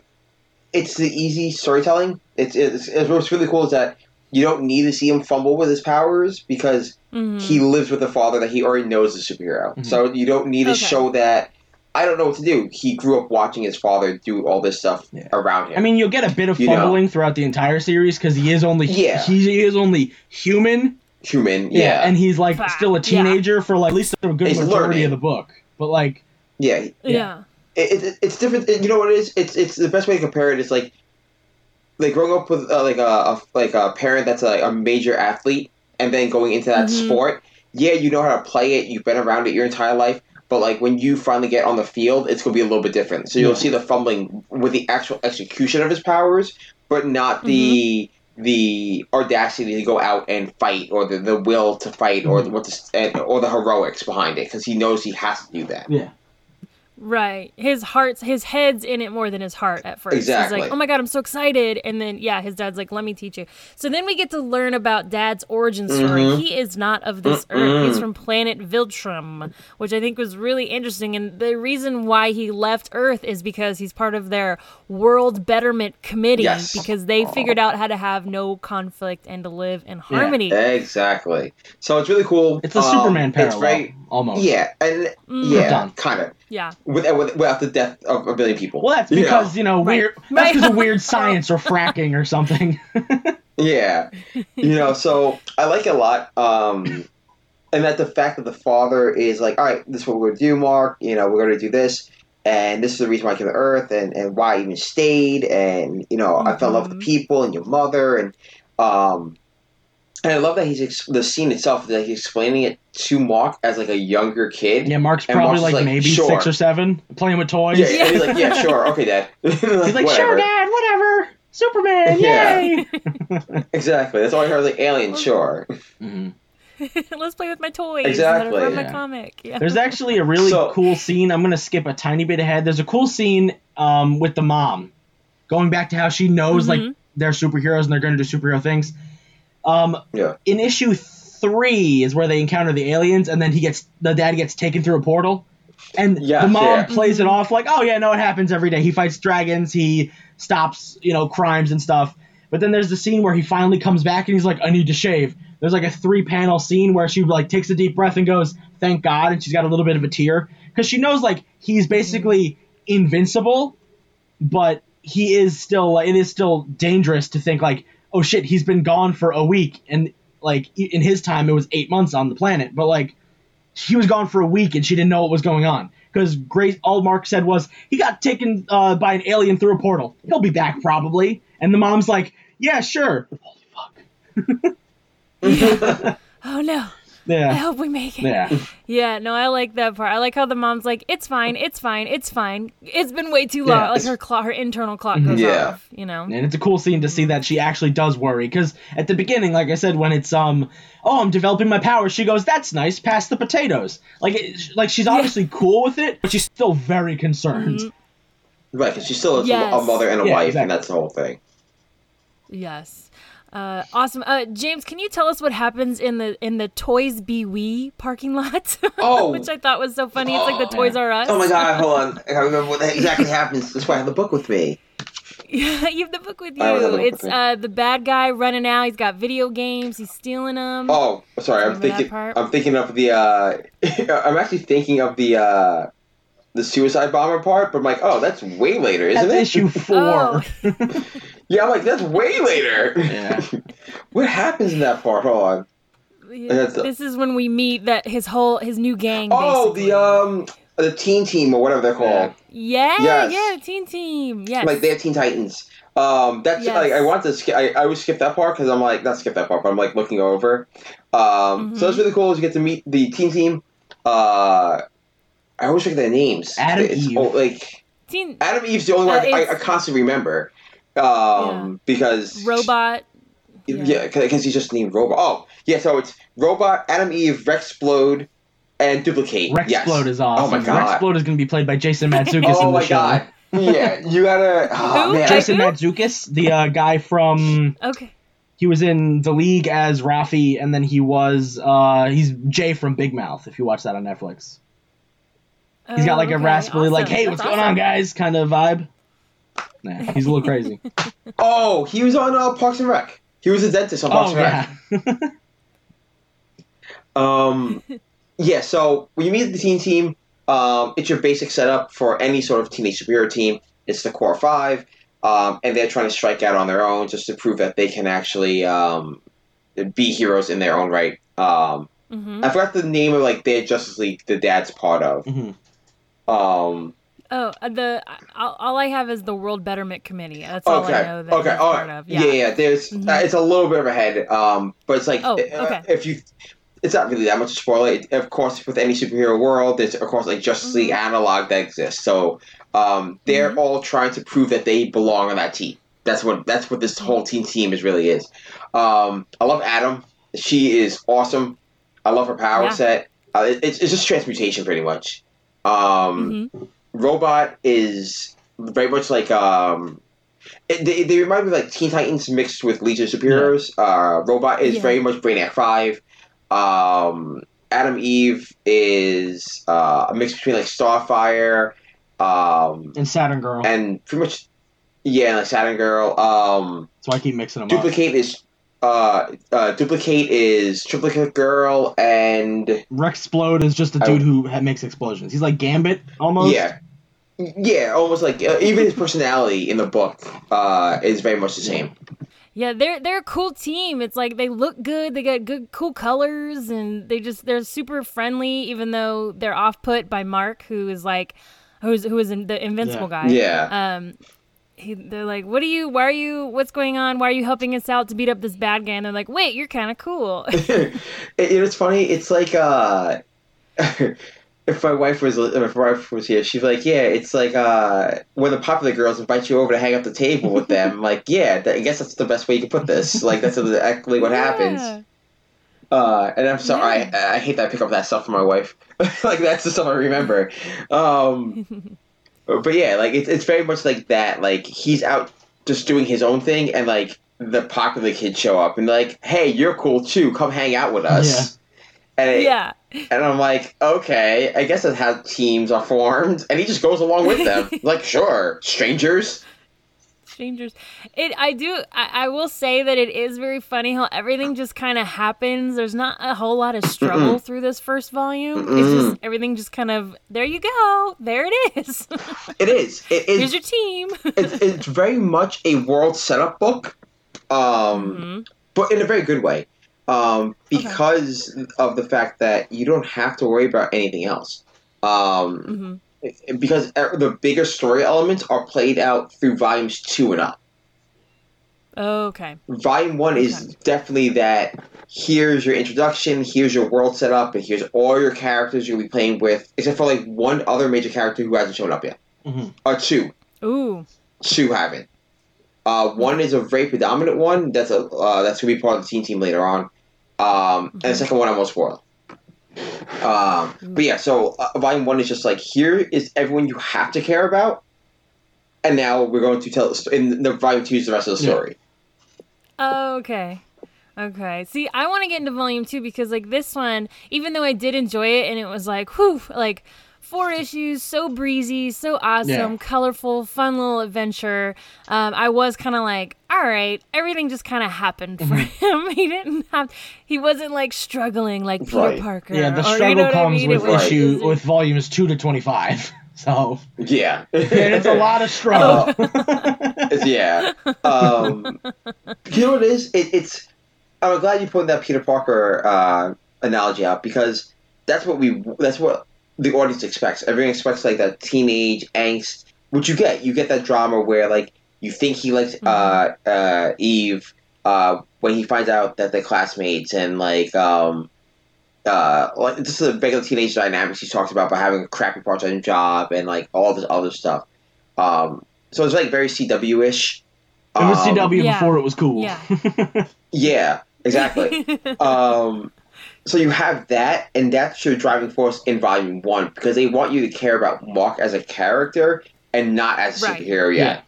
it's the easy storytelling. It's, it's it's what's really cool is that you don't need to see him fumble with his powers because Mhm. he lives with a father that he already knows is a superhero. Mhm. So you don't need to Okay. show that. I don't know what to do. He grew up watching his father do all this stuff Yeah. around him. I mean, you'll get a bit of You know. fumbling throughout the entire series because he is only Yeah. he, he is only human. human, yeah, and he's like Bah, still a yeah. teenager for like at least a good He's majority learning. of the book. But like, yeah. yeah. it, it, it's different. You know what it is? It's it's the best way to compare it is like like growing up with uh, like a, a like a parent that's a, a major athlete and then going into that Mhm. sport. Yeah, you know how to play it. You've been around it your entire life. But like when you finally get on the field, it's gonna be a little bit different. So you'll Yeah. see the fumbling with the actual execution of his powers, but not the the audacity to go out and fight or the, the will to fight or Mhm. what the, or the heroics behind it because he knows he has to do that. yeah, Right. His heart's his head's in it more than his heart at first. Exactly. He's like, "Oh my god, I'm so excited." And then yeah, his dad's like, "Let me teach you." So then we get to learn about dad's origin story. Mhm. He is not of this Mm-mm. earth. He's from planet Viltrum, which I think was really interesting and the reason why he left Earth is because he's part of their world betterment committee Yes. because they figured out how to have no conflict and to live in harmony. Exactly. So it's really cool. it's a Um, Superman parallel It's very, almost. yeah, and Mm. yeah, kind of. Yeah. With, with, without the death of a billion people. Well, that's You know? because you know Right. weird. That's because of weird science or fracking or something. Yeah, you know. So I like it a lot. Um, and that the fact that the father is like, all right, this is what we're gonna do, Mark. You know, we're gonna do this, and this is the reason why I came to Earth, and and why I even stayed, and you know, I fell in love with the people and your mother, and um. And I love that he's ex- the scene itself that he's explaining it to Mark as like a younger kid. yeah, Mark's And probably Mark's like, like, maybe sure. six or seven, playing with toys. Yeah, and he's like, yeah, sure, okay, Dad. He's like, sure, Dad, whatever. Superman, Yeah. yay! Exactly. That's all I heard. Like alien, sure. Mhm. Let's play with my toys. Exactly. From my comic. Yeah. There's actually a really So- cool scene. I'm gonna skip a tiny bit ahead. There's a cool scene um, with the mom, going back to how she knows like Mhm. they're superheroes and they're gonna do superhero things. Um, Yeah. in issue three is where they encounter the aliens, and then he gets the dad gets taken through a portal, and Yeah, the mom yeah. plays it off like, oh yeah, no, it happens every day. He fights dragons, he stops you know crimes and stuff. But then there's the scene where he finally comes back and he's like, I need to shave. There's like a three panel scene where she like takes a deep breath and goes, thank God, and she's got a little bit of a tear because she knows like he's basically invincible, but he is still it is still dangerous to think like, oh shit, he's been gone for a week and like in his time it was eight months on the planet, but like he was gone for a week and she didn't know what was going on because Grace all Mark said was he got taken uh, by an alien through a portal. He'll be back probably, and the mom's like, yeah, sure. Holy fuck. Oh no. I hope we make it. Yeah. Yeah, no, I like that part. I like how the mom's like, "It's fine, it's fine, it's fine. It's been way too long." Yeah. Like her clock, her internal clock goes Yeah. off. You know. And it's a cool scene to see that she actually does worry because at the beginning, like I said, when it's um, oh, I'm developing my powers, she goes, "That's nice, pass the potatoes." Like, it, like she's obviously cool with it, but she's still very concerned. Mhm. Right, because she's still a, Yes. a mother and a Yeah, wife, exactly. and that's the whole thing. Yes. Uh, awesome. Uh, James, can you tell us what happens in the in the Toys Be We parking lot? Oh. which I thought was so funny. It's like the Toys R Us. Oh my god, hold on. I can't remember what exactly happens. That's why I have the book with me. Yeah, you have the book with you. Book It's with uh, the bad guy running out. He's got video games. He's stealing them. Oh, sorry. I'm thinking. I'm thinking of the. uh I'm actually thinking of the. uh the suicide bomber part, but I'm like, oh, that's way later, isn't That's it? issue four. Oh. Yeah, I'm like, that's way later. Yeah. what happens in that part? Hold on. Yeah, That's this is when we meet that his whole his new gang. Oh, basically. the um, the teen team or whatever they're called. yeah, Yes. yeah, the Teen Team. Yes, Like they have Teen Titans. Um, that's Yes. like I want to skip. I, I always skip that part because I'm like not skip that part, but I'm like looking over. Um, so that's Mhm. really cool. Is you get to meet the Teen Team. Uh, I always forget their names. Atom it's, Eve. oh, like Teen Atom Eve's the only Uh, one I, I, I constantly remember. Um, because Robot. Yeah, because he's just named Robot. Oh, yeah. So it's Robot, Atom Eve, Rex Splode, and Duplicate. yes. Rex Splode is awesome. Oh my god. Rex Splode is going to be played by Jason Mantzoukas Oh in the my show. god. Yeah, you gotta. Oh, Who? man. Jason Who? Mantzoukas, the uh, guy from Okay. he was in the league as Rafi, and then he was uh, he's Jay from Big Mouth. If you watch that on Netflix, he's got Oh, like a okay, raspberry, like "Hey, That's what's going on, guys?" kind of vibe. Nah, he's a little crazy. Oh, he was on uh, Parks and Rec. He was a dentist on Parks oh and Rec. yeah, Um, yeah. So when you meet the teen team, um, it's your basic setup for any sort of teenage superhero team. It's the core five, um, and they're trying to strike out on their own just to prove that they can actually um, be heroes in their own right. Um, Mhm. I forgot the name of like their Justice League. The dad's part of. Mhm. Um, Oh, uh, the all, all I have is the World Betterment Committee. That's all okay. I know that okay. he's Oh, yeah. Yeah. yeah. There's. Mhm. Uh, it's a little bit of a head. Um, but it's like Oh, uh, okay. if you. It's not really that much a spoiler. It, of course, with any superhero world, there's of course like Justice League Mm-hmm. analog that exists. So um, they're Mhm. all trying to prove that they belong on that team. That's what that's what this whole team team is really is. Um, I love Atom. She is awesome. I love her power Yeah. set. Uh, it, it's, it's just transmutation pretty much. Um, Mhm. Robot is very much like um, it, they, they remind me of like Teen Titans mixed with Legion of Superheroes. Uh, Robot is Yeah. very much Brainiac Five. Um, Atom Eve is uh, a mix between like Starfire, um, and Saturn Girl. and pretty much yeah, like Saturn Girl. Um, so I keep mixing them up. Duplicate is uh, uh, Duplicate is Triplicate Girl, and Rex Splode is just a dude who ha- makes explosions. He's like Gambit almost. yeah. Yeah, almost like uh, even his personality in the book uh, is very much the same. Yeah, they're they're a cool team. It's like they look good. They got good, cool colors, and they just they're super friendly. Even though they're off put by Mark, who is like, who's who is in the invincible guy. Yeah. Um, he, they're like, "What are you? Why are you? What's going on? Why are you helping us out to beat up this bad guy?" And they're like, "Wait, you're kind of cool." it, it's funny. It's like uh, if my wife was if my wife was here, she's like, yeah, it's like uh, when the popular girls invite you over to hang up the table with them. Like, yeah, I guess that's the best way you can put this. Like that's exactly what happens. Uh, and I'm sorry, I, I hate that I pick up that stuff for my wife. like that's the stuff I remember. Um, but yeah, like it's it's very much like that. Like he's out just doing his own thing, and like the popular kids show up and like, hey, you're cool too. Come hang out with us. And it- Yeah. and I'm like, okay, I guess that's how teams are formed. And he just goes along with them. like, sure, strangers. Strangers it i do I, I will say that it is very funny how everything just kind of happens there's not a whole lot of struggle through this first volume it's just everything just kind of there you go there it is. it is. It is. here's your team it's, it's very much a world setup book, um, Mhm. but in a very good way. Um, Okay. because of the fact that you don't have to worry about anything else. Um, Mhm. Because uh, the bigger story elements are played out through volumes two and up. okay Volume one is definitely that. Here's your introduction. Here's your world setup, and here's all your characters you'll be playing with, except for like one other major character who hasn't shown up yet, Mhm. or two. ooh Two haven't. Uh, one is a very predominant one. That's a uh, that's gonna be part of the team team later on. Um, and the second one I won't spoil. Um, but yeah, so uh, volume one is just like here is everyone you have to care about, and now we're going to tell the sto- in the volume two is the rest of the story. Oh, okay. Okay. See, I want to get into volume two because, like, this one, even though I did enjoy it and it was like, whew, like, four issues, so breezy, so awesome, Yeah. colorful, fun little adventure. Um, I was kind of like, all right, everything just kind of happened for Mm-hmm. him. he didn't have, he wasn't like struggling like Peter Right. Parker. Yeah, the or, you struggle know what I comes mean? With was- issue with volumes two to twenty five. So Yeah. and it's a lot of struggle. It's- yeah. Um, you know what it is? It, it's. I'm glad you pointed that Peter Parker uh, analogy out because that's what we. That's what the audience expects. Everyone expects like that teenage angst, which you get. You get that drama where like you think he likes uh, uh, Eve uh, when he finds out that they're classmates and like. Um, uh, like just the regular teenage dynamics he talks about, about having a crappy part-time job and like all this other stuff. Um, so it's like very CW ish. it was Um, CW Yeah. before it was cool. Yeah. Yeah, exactly. um, so you have that, and that's your driving force in Volume One because they want you to care about Mark as a character and not as a Right. superhero yet.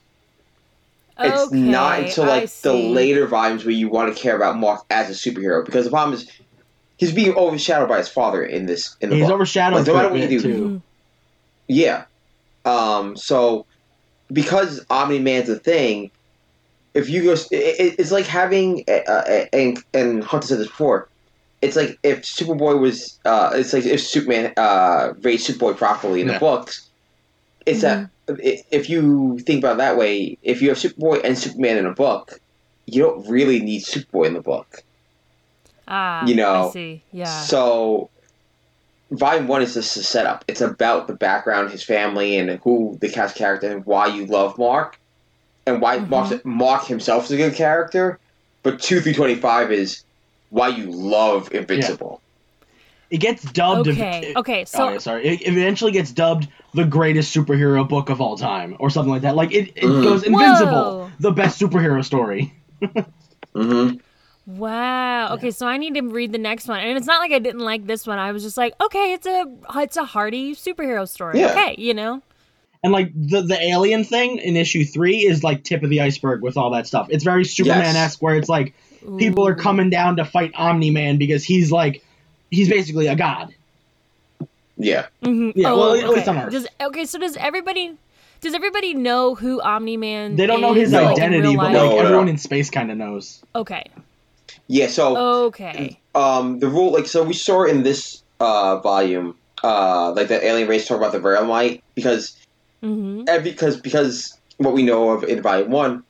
It's Okay, not until like the later volumes where you want to care about Mark as a superhero because the problem is he's being overshadowed by his father in this in the He's book. overshadowed Like, no matter what you bit do. too. Yeah. Um, so because Omni Man's a thing, if you go, it, it- it's like having uh, and and Hunter said this before. It's like if Superboy was, uh, it's like if Superman uh, raised Superboy properly in Yeah. the books. It's that if you think about it that way, if you have Superboy and Superman in a book, you don't really need Superboy in the book. ah, you know, I see. Yeah. So, volume one is just a setup. It's about the background, his family, and who the cast character and why you love Mark, and why Mhm. Mark, Mark himself is a good character. But two through twenty five is why you love Invincible. It gets dubbed. Okay, it- okay, so- oh, yeah, sorry. It eventually gets dubbed the greatest superhero book of all time, or something like that. Like it, it Mm. goes Invincible, Whoa. the best superhero story. Mm-hmm. Wow. Okay, so I need to read the next one, and it's not like I didn't like this one. I was just like, okay, it's a it's a hearty superhero story. Yeah. Okay, you know. And like the the alien thing in issue three is like tip of the iceberg with all that stuff. It's very Superman esque, where it's like people are coming down to fight Omni Man because he's like he's basically a god. Yeah. Mhm. Yeah, Oh, well, at okay. least on Earth. Does okay? So does everybody? Does everybody know who Omni Man? They don't know his is, like, in identity, but life? like No, no. everyone in space kind of knows. okay, Yeah. So, okay. um, the rule, like, so we saw in this uh volume, uh, like the alien race talk about the Viltrum because Mm-hmm. and because because what we know of in volume one,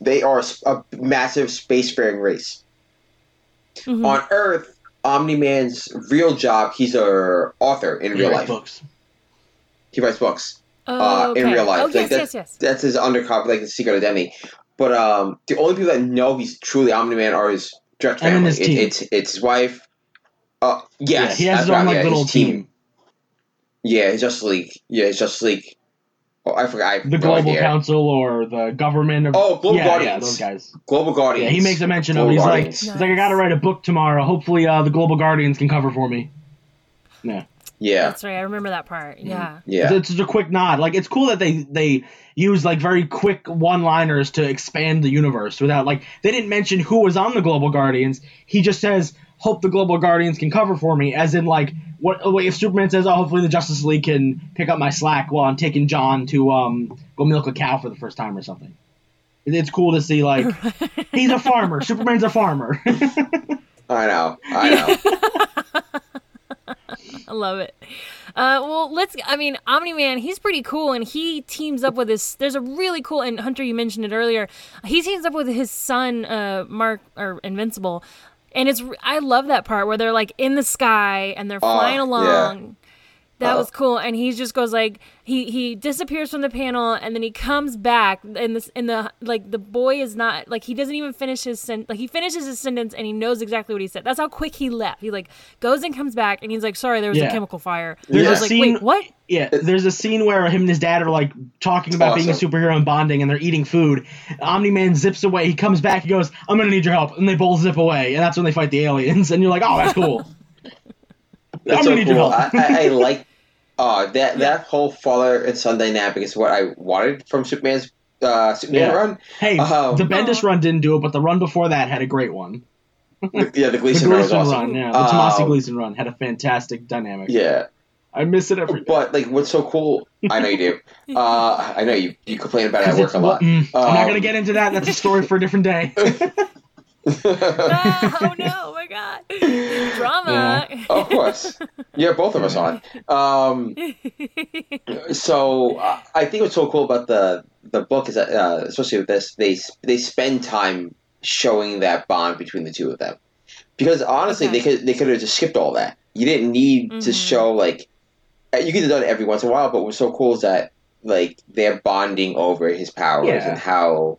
they are a massive spacefaring race. Mm-hmm. On Earth, Omni Man's real job, he's a author in He real life. books. He writes books. Oh, uh, in okay. real life. Oh, Like, yes, that- yes, yes. That's his undercover, like the secret identity. But um, the only people that know he's truly Omni Man are his direct And then family. his It- it's it's his wife. Uh, yes, yeah, he has his own right, like yeah, little his team. Yeah, his just League. Yeah, his just League. Oh, I forgot. I The no Global idea. Council or the government of Oh, Global yeah, Guardians. yeah, those guys. Global Guardians. Yeah, he makes a mention of. Global He's like, Guardians. he's like, I gotta write a book tomorrow. Hopefully, uh, the Global Guardians can cover for me. Yeah, Yeah, That's right. I remember that part. Yeah. yeah. it's just a quick nod. Like, it's cool that they they use like very quick one-liners to expand the universe without like they didn't mention who was on the Global Guardians. He just says, "Hope the Global Guardians can cover for me," as in like what? Wait, if Superman says, "Oh, hopefully the Justice League can pick up my slack while I'm taking John to um go milk a cow for the first time or something." It's cool to see like he's a farmer. Superman's a farmer. I know. I know. I love it. Uh, well, let's. I mean, Omni Man, he's pretty cool, and he teams up with his. There's a really cool, and Hunter, you mentioned it earlier. He teams up with his son, uh, Mark or Invincible, and it's. I love that part where they're like in the sky and they're flying oh, yeah. along. That Uh. was cool, and he just goes like he he disappears from the panel, and then he comes back, and this in the like the boy is not like he doesn't even finish his sen- like he finishes his sentence, and he knows exactly what he said. That's how quick he left. He like goes and comes back, and he's like, "Sorry, there was a chemical fire." There's I a was like, scene- "Wait, what?" Yeah, there's a scene where him and his dad are like talking about being a superhero and bonding, and they're eating food. Omni Man zips away. He comes back. He goes, "I'm gonna need your help," and they both zip away, and that's when they fight the aliens. And you're like, "Oh, that's cool." I'm That's gonna so need your cool. help. I, I, I like uh, that that whole father and son dynamic is what I wanted from Superman's uh, Superman Yeah. run. Hey, Um, the Bendis run didn't do it, but the run before that had a great one. The- yeah, the The Gleason run was awesome. run, yeah, the Tomasi Um, Gleason run had a fantastic dynamic. Yeah, I miss it every day. but like, what's so cool? I know you do. Uh, I know you. You complain about it at 'Cause work a lot. what- mm, I'm not Um, gonna get into that. That's a story for a different day. Oh no! Oh my god! Drama. of course. Yeah, both of us on. Um, so uh, I think what's so cool about the the book is that, uh, especially with this, they they spend time showing that bond between the two of them. Because honestly, Okay. they could they could have just skipped all that. You didn't need to Mhm. show like uh, you could have done it every once in a while. But what's so cool is that like they're bonding over his powers Yeah. and how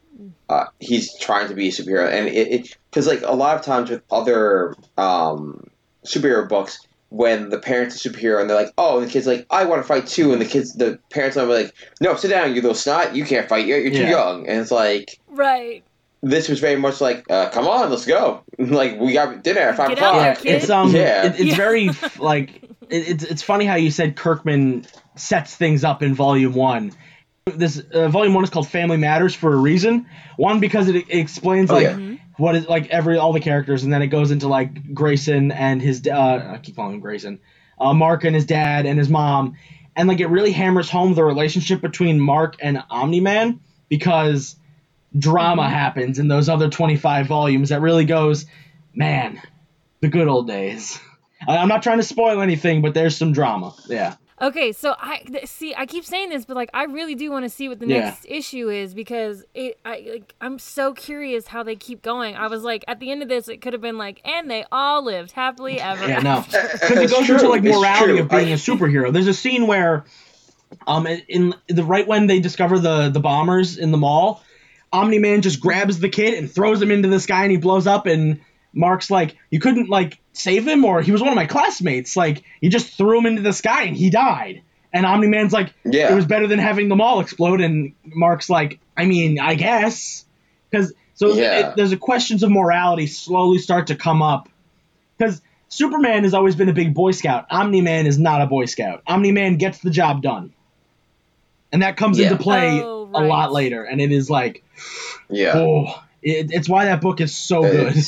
uh, he's trying to be a superhero, and it because like a lot of times with other um, superhero books, when the parents are superhero and they're like, oh, and the kid's like, I want to fight too, and the kids, the parents are like, no, sit down, you little snot, you can't fight, you're, you're too Yeah. young, and it's like right. this was very much like, uh, come on, let's go, like we got dinner at five o'clock. yeah, it's um, Yeah. it, it's Yeah. very like it, it's it's funny how you said Kirkman sets things up in Volume One. This uh, Volume One is called Family Matters for a reason. One because it, it explains Oh, like yeah. what is like every all the characters, and then it goes into like Grayson and his uh, I keep calling him Grayson, uh, Mark and his dad and his mom, and like it really hammers home the relationship between Mark and Omni Man because drama happens in those other 25 volumes that really goes, man, the good old days. I- I'm not trying to spoil anything, but there's some drama. Yeah. Okay, so I see. I keep saying this, but like, I really do want to see what the Yeah. next issue is because it. I like. I'm so curious how they keep going. I was like, at the end of this, it could have been like, and they all lived happily ever. Yeah, no. after." Because it goes true, into like morality true. of being I- a superhero. There's a scene where, um, in the right when they discover the the bombers in the mall, Omni Man just grabs the kid and throws him into the sky, and he blows up. And Mark's like, "You couldn't like save him, or he was one of my classmates. Like, you just threw him into the sky, and he died." And Omni Man's like, Yeah. it was better than having the mall explode. And Mark's like, I mean, I guess, because so Yeah. it, there's a questions of morality slowly start to come up because Superman has always been a big Boy Scout. Omni Man is not a Boy Scout. Omni Man gets the job done, and that comes Yeah. into play Oh, a lot later. And it is like, Yeah. oh, it, it's why that book is so good.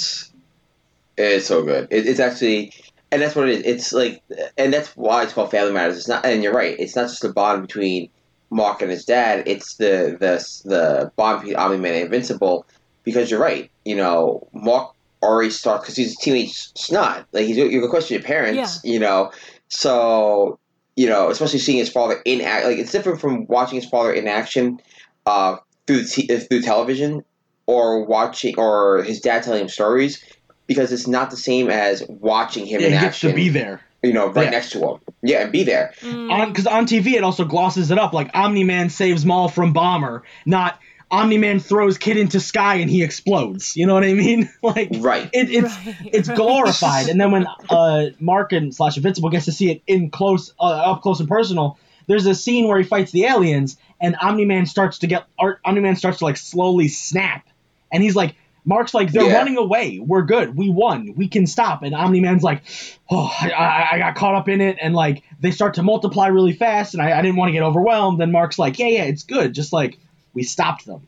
It's, so good. It, it's actually, and that's what it is. It's like, and that's why it's called Family Matters. It's not, and you're right. It's not just the bond between Mark and his dad. It's the the the bond between Omni Man and Invincible. Because you're right. You know, Mark already starts because he's a teenage snot. Like he's you're gonna question your parents. Yeah. You know, so you know, especially seeing his father in act. Like it's different from watching his father in action uh, through the t- through television or watching or his dad telling him stories because it's not the same as watching him he in gets action. to be there. you know, right Yeah. next to him. Yeah, and be there. Mm. on because on TV it also glosses it up like Omni Man saves mall from bomber, not Omni Man throws kid into sky and he explodes. You know what I mean? like Right. it, it's Right, it's right. glorified. And then when uh, Mark and slash Invincible gets to see it in close, uh, up close and personal, there's a scene where he fights the aliens, and Omni Man starts to get Omni Man starts to like slowly snap, and he's like. Mark's like, they're Yeah. running away. We're good. We won. We can stop. And Omni Man's like, oh, I, I, got caught up in it. And like, they start to multiply really fast. And I, I didn't want to get overwhelmed. And Mark's like, yeah, yeah, it's good. Just like, we stopped them.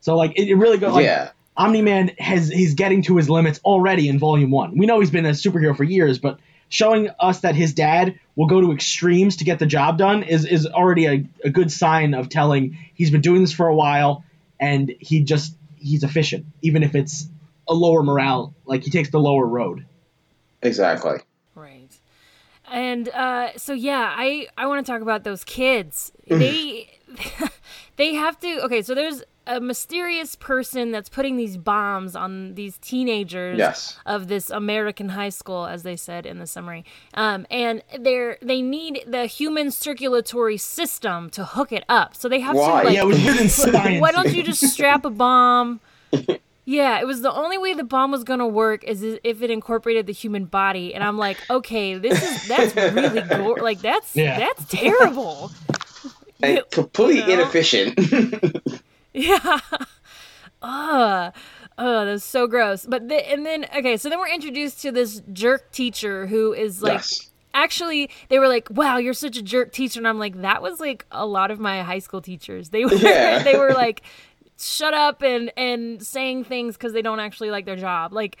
So like, it, it really goes. Like, yeah. Omni Man has he's getting to his limits already in Volume One. We know he's been a superhero for years, but showing us that his dad will go to extremes to get the job done is is already a, a good sign of telling he's been doing this for a while and he just he's efficient, even if it's a lower morale. Like he takes the lower road. Exactly. Right. And uh, so yeah, I I want to talk about those kids. They they have to. Okay, so there's a mysterious person that's putting these bombs on these teenagers Yes. of this American high school, as they said in the summary. Um, and they're they need the human circulatory system to hook it up. So they have Why? to like yeah, it was in science. why don't you just strap a bomb? Yeah, it was the only way the bomb was gonna work is if it incorporated the human body, and I'm like, okay, this is that's really gore. Like that's Yeah. that's terrible. And completely know? inefficient. Yeah. Ugh. Oh, that's so gross. But the, and then okay, so then we're introduced to this jerk teacher who is like yes. actually they were like, "Wow, you're such a jerk teacher," and I'm like, that was like a lot of my high school teachers. They were Yeah. they were like, shut up and and saying things because they don't actually like their job. Like,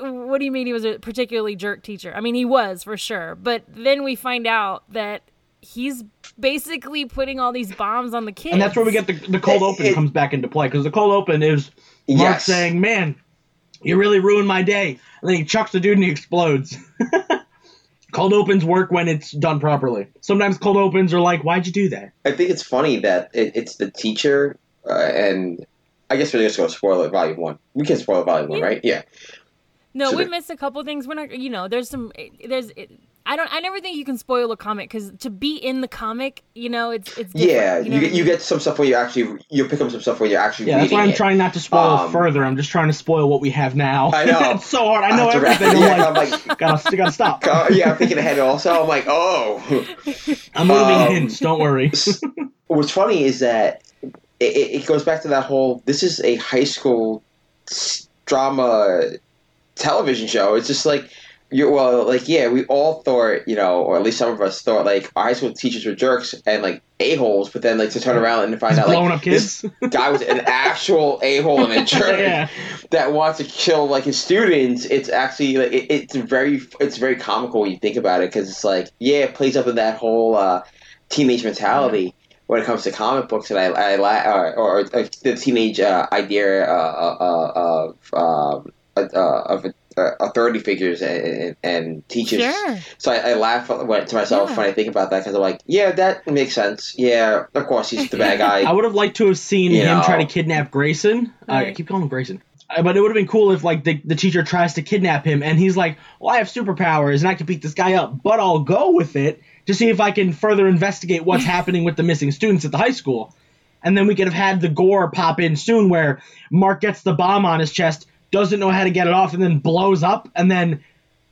what do you mean he was a particularly jerk teacher? I mean, he was for sure, but then we find out that he's basically putting all these bombs on the kids, And that's where we get the, the cold It- open it- comes back into play because the cold open is Mark Yes. saying, "Man, you really ruined my day," and then he chucks the dude and he explodes. cold opens work when it's done properly. Sometimes cold opens are like, "Why'd you do that?" I think it's funny that it, it's the teacher, uh, and I guess we're just going to spoil it, volume one. We can spoil volume one, right? Yeah. No, So we the- missed a couple things. We're not, you know, there's some, there's, I don't, I never think you can spoil a comic because to be in the comic, you know, it's, it's different, Yeah, you, you, know get you get some stuff where you actually you pick up some stuff where you're actually Yeah, that's why I'm it. trying not to spoil Um, further. I'm just trying to spoil what we have now. I know. it's so hard. I know have to everything. yeah, I'm like, I'm like, gotta, gotta stop. uh, yeah, I'm thinking ahead also. I'm like, oh. I'm moving um, hints. Don't worry. What's funny is that it, it it goes back to that whole. This is a high school drama television show. It's just like you well, like yeah, we all thought you know, or at least some of us thought like our high school teachers were jerks and like a holes, but then like to turn around and find out like up kids. this guy was an actual a hole and a jerk yeah. that wants to kill like his students. It's actually like it, it's very it's very comical when you think about it because it's like yeah, it plays up in that whole uh, teenage mentality. When it comes to comic books, and I, I or, or, or the teenage uh, idea uh, uh, uh, of um, uh, of uh, authority figures and, and teachers. Sure. So I, I laugh when, to myself Yeah. when I think about that because I'm like, yeah, that makes sense. Yeah, of course he's the bad guy. I would have liked to have seen You him know. try to kidnap Grayson. Uh, I keep calling him Grayson. Uh, But it would have been cool if like the, the teacher tries to kidnap him and he's like, "Well, I have superpowers and I can beat this guy up, but I'll go with it to see if I can further investigate what's happening with the missing students at the high school." And then we could have had the gore pop in soon where Mark gets the bomb on his chest, doesn't know how to get it off, and then blows up and then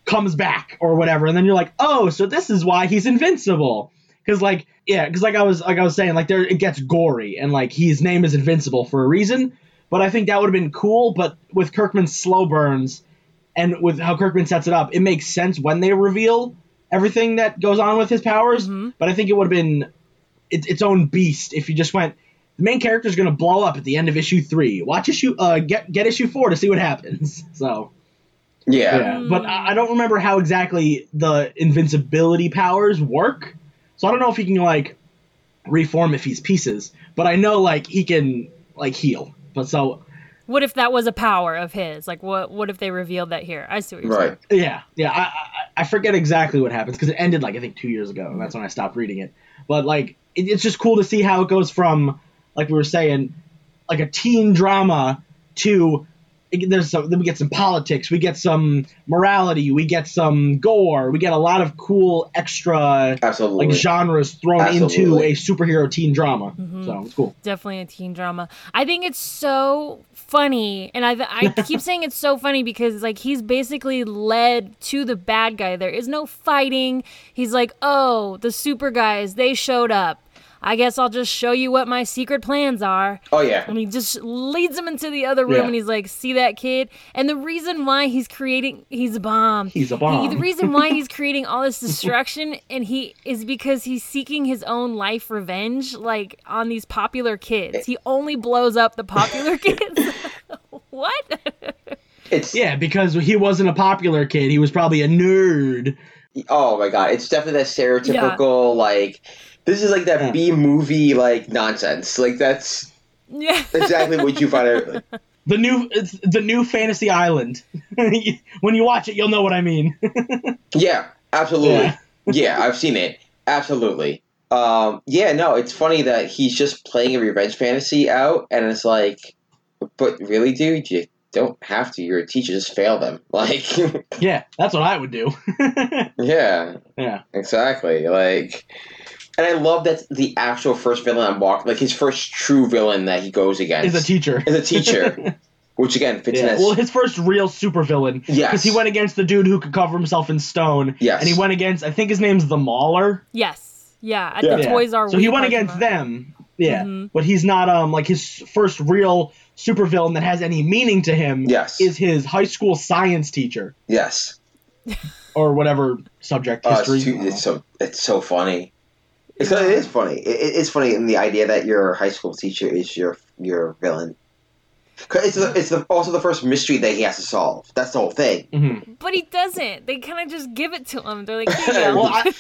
comes back or whatever. And then you're like, "Oh, so this is why he's invincible." Cuz like yeah, because like I was like I was saying, like there it gets gory and like his name is invincible for a reason. But I think that would have been cool. But with Kirkman's slow burns and with how Kirkman sets it up, it makes sense when they reveal everything that goes on with his powers. Mm-hmm. But I think it would have been its, its own beast if you just went. The main character is going to blow up at the end of issue three. Watch issue, uh, get get issue four to see what happens. So yeah. yeah, but I, I don't remember how exactly the invincibility powers work. So I don't know if he can like reform if he's pieces, but I know like he can like heal. But so What if that was a power of his? Like, what, what if they revealed that here? I see what you're right. saying. yeah, yeah, I I, I forget exactly what happens because it ended like I think two years ago, and that's when I stopped reading it. But like it, it's just cool to see how it goes from like we were saying, like a teen drama to there's some then we get some politics, we get some morality, we get some gore, we get a lot of cool extra Absolutely. like genres thrown into a superhero teen drama. Mm-hmm. So it's cool. Definitely a teen drama. I think it's so funny, and I I keep saying it's so funny because like he's basically led to the bad guy. There is no fighting. He's like, oh, the super guys they showed up. I guess I'll just show you what my secret plans are. oh yeah. And he just leads him into the other room Yeah. and he's like, see that kid? And the reason why he's creating, he's a bomb. He's a He- bomb. the reason why he's creating all this destruction and he is because he's seeking his own life revenge, like on these popular kids. He only blows up the popular kids. what? It's Yeah, because he wasn't a popular kid. He was probably a nerd. oh my god. It's definitely that stereotypical like. This is like that Yeah. B movie like nonsense. Like that's yeah. exactly what you find out. The new it's the new Fantasy Island. when you watch it, you'll know what I mean. Yeah, absolutely. Yeah. Yeah, I've seen it. Absolutely. Um, yeah, no, it's funny that he's just playing a revenge fantasy out, and it's like, but really, dude, you don't have to. You're a teacher. Just fail them. Like, yeah, that's what I would do. yeah, yeah. exactly. Like, and I love that the actual first villain on Walk, like his first true villain that he goes against, Is a teacher. is a teacher, which again fits in Yeah. as Well, his first real supervillain. Yes. Because he went against the dude who could cover himself in stone. Yes. And he went against, I think his name's the Mauler. Yes. Yeah. At Yeah. the Yeah. Toys R So Us he went against lot. them. Yeah. Mhm. But he's not, um, like, his first real supervillain that has any meaning to him Yes. is his high school science teacher. yes, or whatever subject Oh, history. it's, too, it's so it's so funny. It's, it is funny. It, it- it's funny in the idea that your high school teacher is your your villain. 'Cause it's the, it's the, also the first mystery that he has to solve. That's the whole thing. Mhm. But he doesn't. They kind of just give it to him. They're like, here you go. Well, I-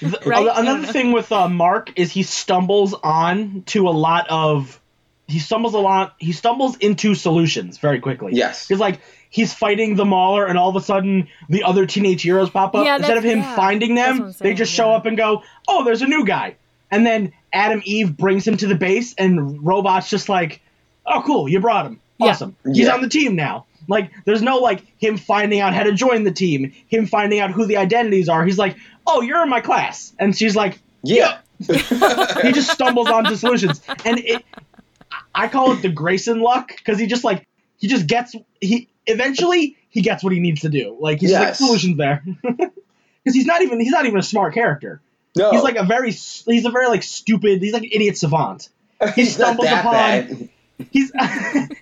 The- Right? Another thing with uh, Mark is he stumbles on to a lot of he stumbles a lot he stumbles into solutions very quickly. Yes. he's like he's fighting the mauler and all of a sudden the other teenage heroes pop up. Yeah, Instead of him yeah, finding them, I'm they saying, just show yeah. up and go, "Oh, there's a new guy." And then Atom Eve brings him to the base and Robot's just like, "Oh, cool, you brought him. Yeah. Awesome. He's Yeah. on the team now." Like there's no like him finding out how to join the team, him finding out who the identities are. He's like, "Oh, you're in my class." And she's like, Yeah. he just stumbles onto solutions and it i call it the grayson luck because he just like he just gets he eventually he gets what he needs to do. Like he's just like solutions there. Because he's not even he's not even a smart character. No, he's like a very he's a very like stupid he's like an idiot savant. Not stumbles upon- bad. he's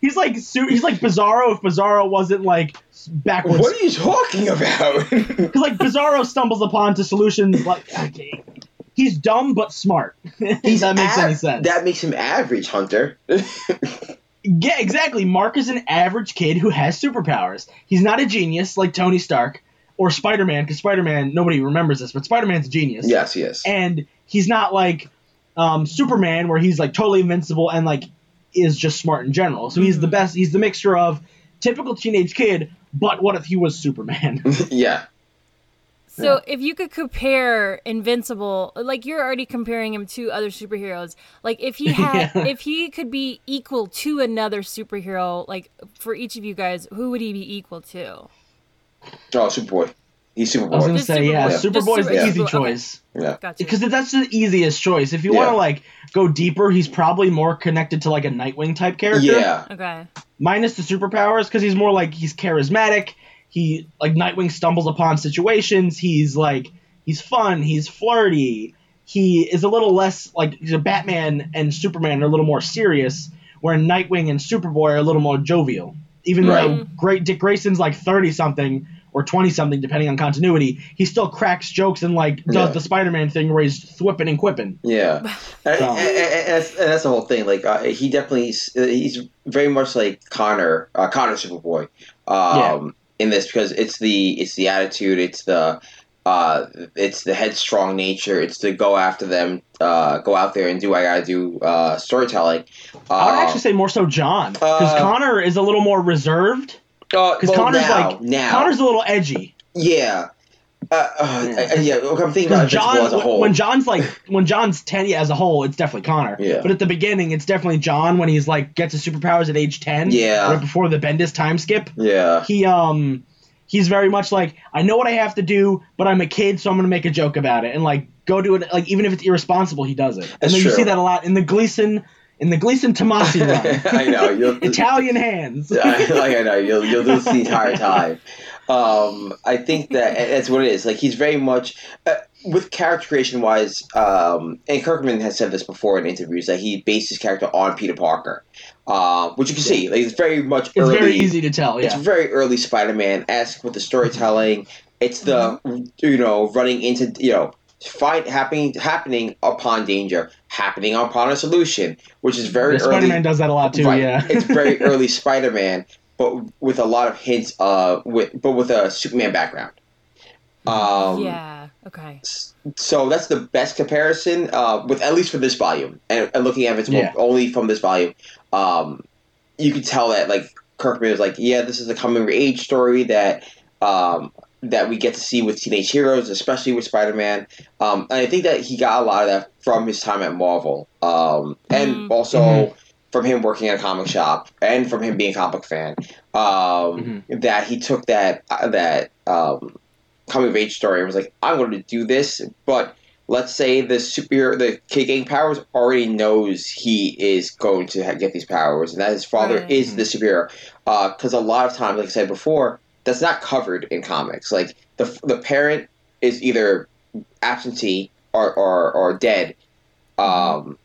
he's like he's like bizarro if bizarro wasn't like backwards. What are you talking about? because like bizarro stumbles upon to solutions like okay, he's dumb but smart. That makes av- any sense. That makes him average, Hunter. Yeah, exactly. Mark is an average kid who has superpowers. He's not a genius like Tony Stark or Spider Man, because Spider Man, nobody remembers this, but Spider Man's a genius. yes, yes. And he's not like um, Superman, where he's like totally invincible and like is just smart in general. So he's the best, he's the mixture of typical teenage kid, but what if he was Superman? yeah. So if you could compare Invincible, like you're already comparing him to other superheroes, like if he had, Yeah. if he could be equal to another superhero, like for each of you guys, who would he be equal to? Oh, Superboy. He's Superboy. I was gonna Just say, yeah, Superboy. Just Superboy's Super- the easy Superboy, okay. choice. yeah. Gotcha. Because that's the easiest choice. If you Yeah. want to like go deeper, he's probably more connected to like a Nightwing type character. Yeah. okay. minus the superpowers because he's more like he's charismatic. He like Nightwing stumbles upon situations. He's like he's fun. He's flirty. He is a little less like he's a Batman and Superman are a little more serious, where Nightwing and Superboy are a little more jovial. Even though great Dick Grayson's like thirty something or twenty something depending on continuity, he still cracks jokes and like does Yeah. the Spider-Man thing where he's thwipping and quipping. Yeah, So- and- and that's, and that's the whole thing. Like uh, he definitely he's very much like Conner, uh, Conner Superboy, um, in this because it's the it's the attitude, it's the uh, it's the headstrong nature, it's to go after them, uh, go out there and do what I gotta do uh, storytelling. Uh, I would actually say more so John because Uh, Conner is a little more reserved. uh, Because well, Conner's now, like now, Conner's a little edgy. yeah. Uh, uh, Yeah. yeah, I'm thinking about John, as a whole. when John's like when John's ten as a whole, it's definitely Conner. Yeah. But at the beginning, it's definitely John when he's like gets his superpowers at age ten. Yeah. Right before the Bendis time skip, yeah, he um he's very much like I know what I have to do, but I'm a kid, so I'm gonna make a joke about it and like go do it. Like even if it's irresponsible, he does it. And That's then you see that a lot in the Gleason in the Gleason Tomasi run. I know. You'll, Italian hands. I- like I know you'll you'll do this the entire time. Um, I think that that's what it is. Like he's very much uh, with character creation wise. Um, and Kirkman has said this before in interviews that he based his character on Peter Parker, uh, which you can see. Like it's very much It's early. very easy to tell. It's very early Spider-Man esque with the storytelling. It's the you know running into you know fight happening happening upon danger, happening upon a solution, which is very Yeah, early. Spider-Man does that a lot too. Right. Yeah. it's very early Spider-Man, but with a lot of hints of with but with a Superman background. Um, yeah. Okay. So that's the best comparison, uh, with at least for this volume, and, and looking at it Yeah. only from this volume, um, you can tell that like Kirkman was like, yeah, this is a coming of age story that um, that we get to see with teenage heroes, especially with Spider-Man. Um, and I think that he got a lot of that from his time at Marvel, um, and Mhm. also Mhm. From him working at a comic shop and from him being a comic fan. Um, That he took that uh, that um, coming of age story and was like, I'm going to do this, but let's say the superhero, the kid getting powers, already knows he is going to get these powers, and that his father Right. is the superhero. Because a lot of times, like I said before, that's not covered in comics. Like the the parent is either absentee or or, or dead, um,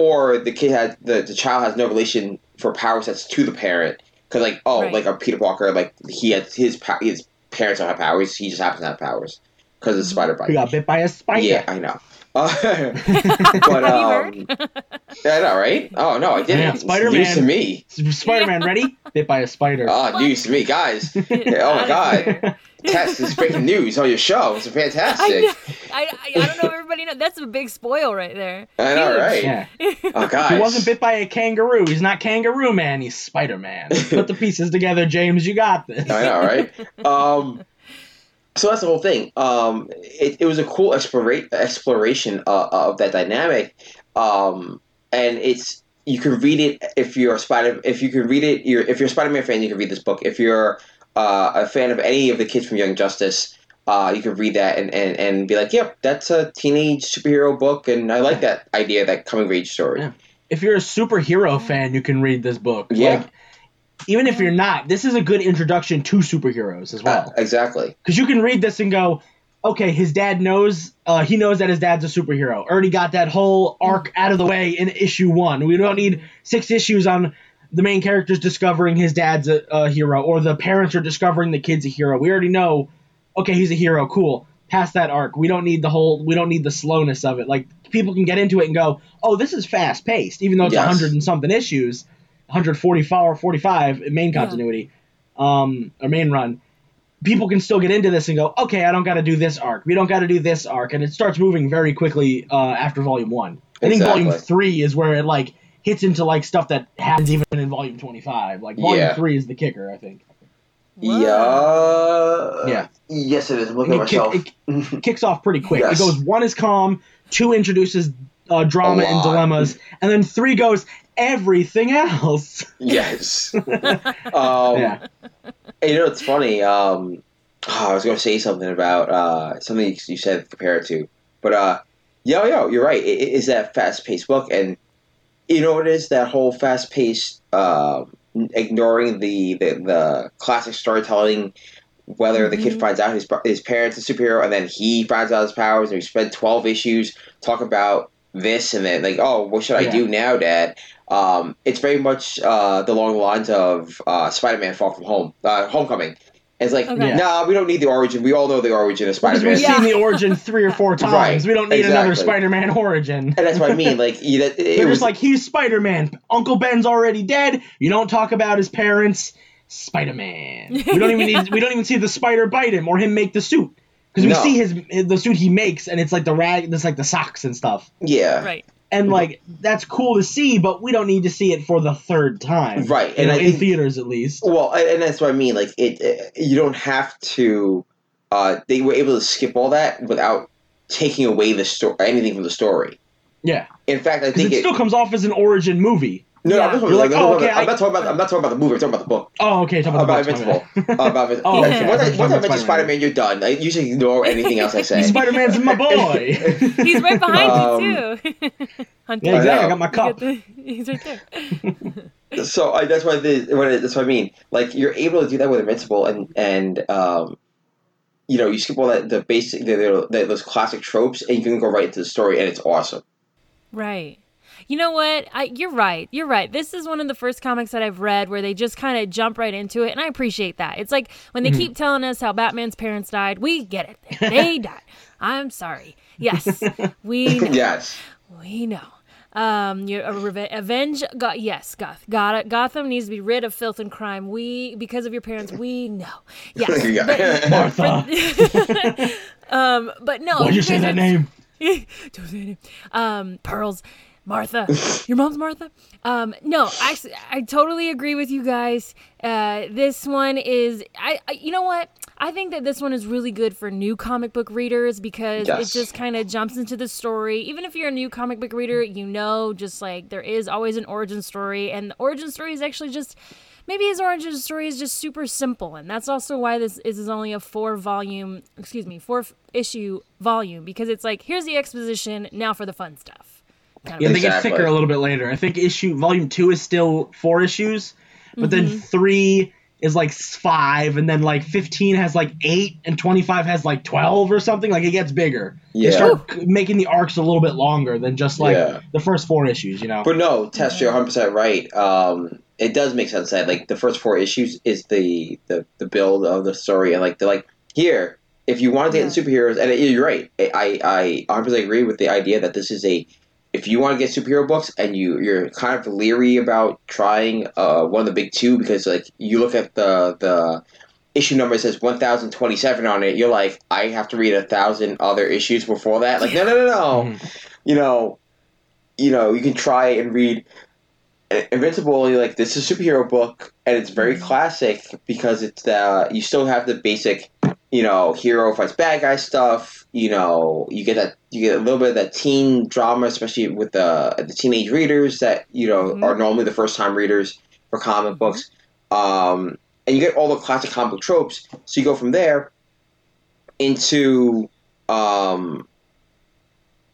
or the kid has the, the child has no relation for power sets to the parent. Because like oh Right. like a Peter Parker like he has his his parents don't have powers. He just happens to have powers because of mm-hmm. spider bite. He got bit by a spider. Yeah, I know. Uh, but um, yeah, I know, right? Oh no, I didn't. Yeah, Spider-Man. News to me. Spider-Man ready? Bit by a spider. Oh, news to me, guys. Yeah, oh my god, Tess is breaking news on your show. It's I, fantastic. know, I, I, I don't know if everybody knows. That's a big spoil right there. I know, Huge. right? yeah. Oh, guys. He wasn't bit by a kangaroo. He's not Kangaroo Man. He's Spider Man. Put the pieces together, James. You got this. I know, right? Um, so that's the whole thing. Um, it, it was a cool explora- exploration uh, of that dynamic, um, and it's you can read it if you're a Spider. If you can read it, you're, if you're a Spider-Man fan, you can read this book. If you're uh, a fan of any of the kids from Young Justice, uh, you can read that and, and, and be like, yep, that's a teenage superhero book, and I like that idea, that coming of age story. Yeah. If you're a superhero fan, you can read this book. Yeah. Like, even if you're not, this is a good introduction to superheroes as Uh, well. exactly. Because you can read this and go, okay, his dad knows. Uh, he knows that his dad's a superhero. Already got that whole arc out of the way in issue one. We don't need six issues on the main characters discovering his dad's a, a hero or the parents are discovering the kid's a hero. We already know. Okay, he's a hero. Cool. Past that arc, we don't need the whole. We don't need the slowness of it. Like people can get into it and go, oh, this is fast paced, even though it's a Yes. hundred and something issues, 144 or 45 in main Yeah. continuity, um, or main run people can still get into this and go, okay, I don't got to do this arc. We don't got to do this arc, and it starts moving very quickly uh, after volume one. I think volume three is where it like hits into like stuff that happens even in volume twenty five. Like volume Yeah. three is the kicker, I think. Yeah. Yeah. Yes, it is. I'm looking And at it, myself. kick, it kicks off pretty quick. Yes. It goes one is calm, two introduces uh, drama and dilemmas, and then three goes everything else. yes. um, yeah, you know, it's funny. Um, oh, I was going to say something about uh, something you- you said to compare it to, but uh, yo, yo, you're right. It, it is that fast paced book, and you know what it is that whole fast paced, um ignoring the, the the classic storytelling. Whether the kid Mhm. finds out his his parents are superhero, and then he finds out his powers, and we spend twelve issues talking about this, and then like, oh, what should I Yeah. do now, Dad? Um, it's very much uh, along the lines of uh, Spider-Man: Far From Home, uh, Homecoming. It's like, Okay. nah, we don't need the origin. We all know the origin of Spider-Man, we've Yeah. seen the origin three or four times. Right, We don't need another. Spider-Man origin. and that's what I mean. Like, you, that, it They're was just like he's Spider Man. Uncle Ben's already dead. You don't talk about his parents. Spider Man. We don't even need. We don't even see the spider bite him or him make the suit because we No. see his the suit he makes and it's like the rag. It's like the socks and stuff. yeah, Right. And like that's cool to see, but we don't need to see it for the third time. Right, and know, I in think- theaters at least. Well, and and that's what I mean. Like, it, it you don't have to. Uh, they were able to skip all that without taking away the story, anything from the story. Yeah, In fact, I because think it, still comes off as an origin movie. No, Yeah. I'm, not talking about, like, oh, okay, I'm I- not talking about. I'm not talking about the movie. I'm talking about the book. Oh, okay. Talk about, About the books, Invincible. bad. about it. Oh, okay. Once I, once I mention Spider-Man. Spider-Man, you're done. I usually ignore anything else I say. Spider Man's my boy. He's right behind Um, you too. Hunter. yeah, exactly. I know. got my You cup. the- he's right there. so I, that's why the, what it, that's what I mean. Like you're able to do that with Invincible, and and um, you know, you skip all that the basic the, the, the, those classic tropes, and you can go right into the story, and it's awesome. Right. You know what? I, you're right. You're right. This is one of the first comics that I've read where they just kind of jump right into it, and I appreciate that. It's like when they keep telling us how Batman's parents died. We get it. They died. I'm sorry. Yes, we know. Yes, We know. Um, you're a reve- avenge. Go- yes, Goth. Got it. Gotham needs to be rid of filth and crime. We, because of your parents, we know. Yes, Yeah. but, Martha. um, but no. Why'd you say that name? Don't say it. Um, Pearls, Martha. Your mom's Martha. Um, no, actually, I totally agree with you guys. Uh, this one is, I, I, you know what? I think that this one is really good for new comic book readers because Yes. it just kind of jumps into the story. Even if you're a new comic book reader, you know, just like there is always an origin story, and the origin story is actually just. Maybe his origin story is just super simple, and that's also why this is is only a four volume, excuse me, four issue volume because it's like here's the exposition, now for the fun stuff. Kind Yeah, of they get thicker a little bit later. I think issue volume two is still four issues, but then Mm-hmm. three is like five, and then like fifteen has like eight, and twenty five has like twelve or something. Like it gets bigger. Yeah. They start making the arcs a little bit longer than just like Yeah. the first four issues. You know. but no, Tess, you're 100 percent right. Um, it does make sense that like the first four issues is the the, the build of the story, and like they're like here. If you wanted to get into superheroes, and you're right, I I 100 agree with the idea that this is a if you want to get superhero books and you you're kind of leery about trying uh, one of the big two because like you look at the the issue number says 1027 on it you're like i have to read a thousand other issues before that? Like no no no no. Mm-hmm. You know you know you can try and read uh, invincible you're like this is a superhero book and it's very mm-hmm. classic because it's the you still have the basic you know hero fights bad guy stuff you know you get that you get a little bit of that teen drama especially with the the teenage readers that you know Mhm. are normally the first time readers for comic books um and you get all the classic comic book tropes. So you go from there into um,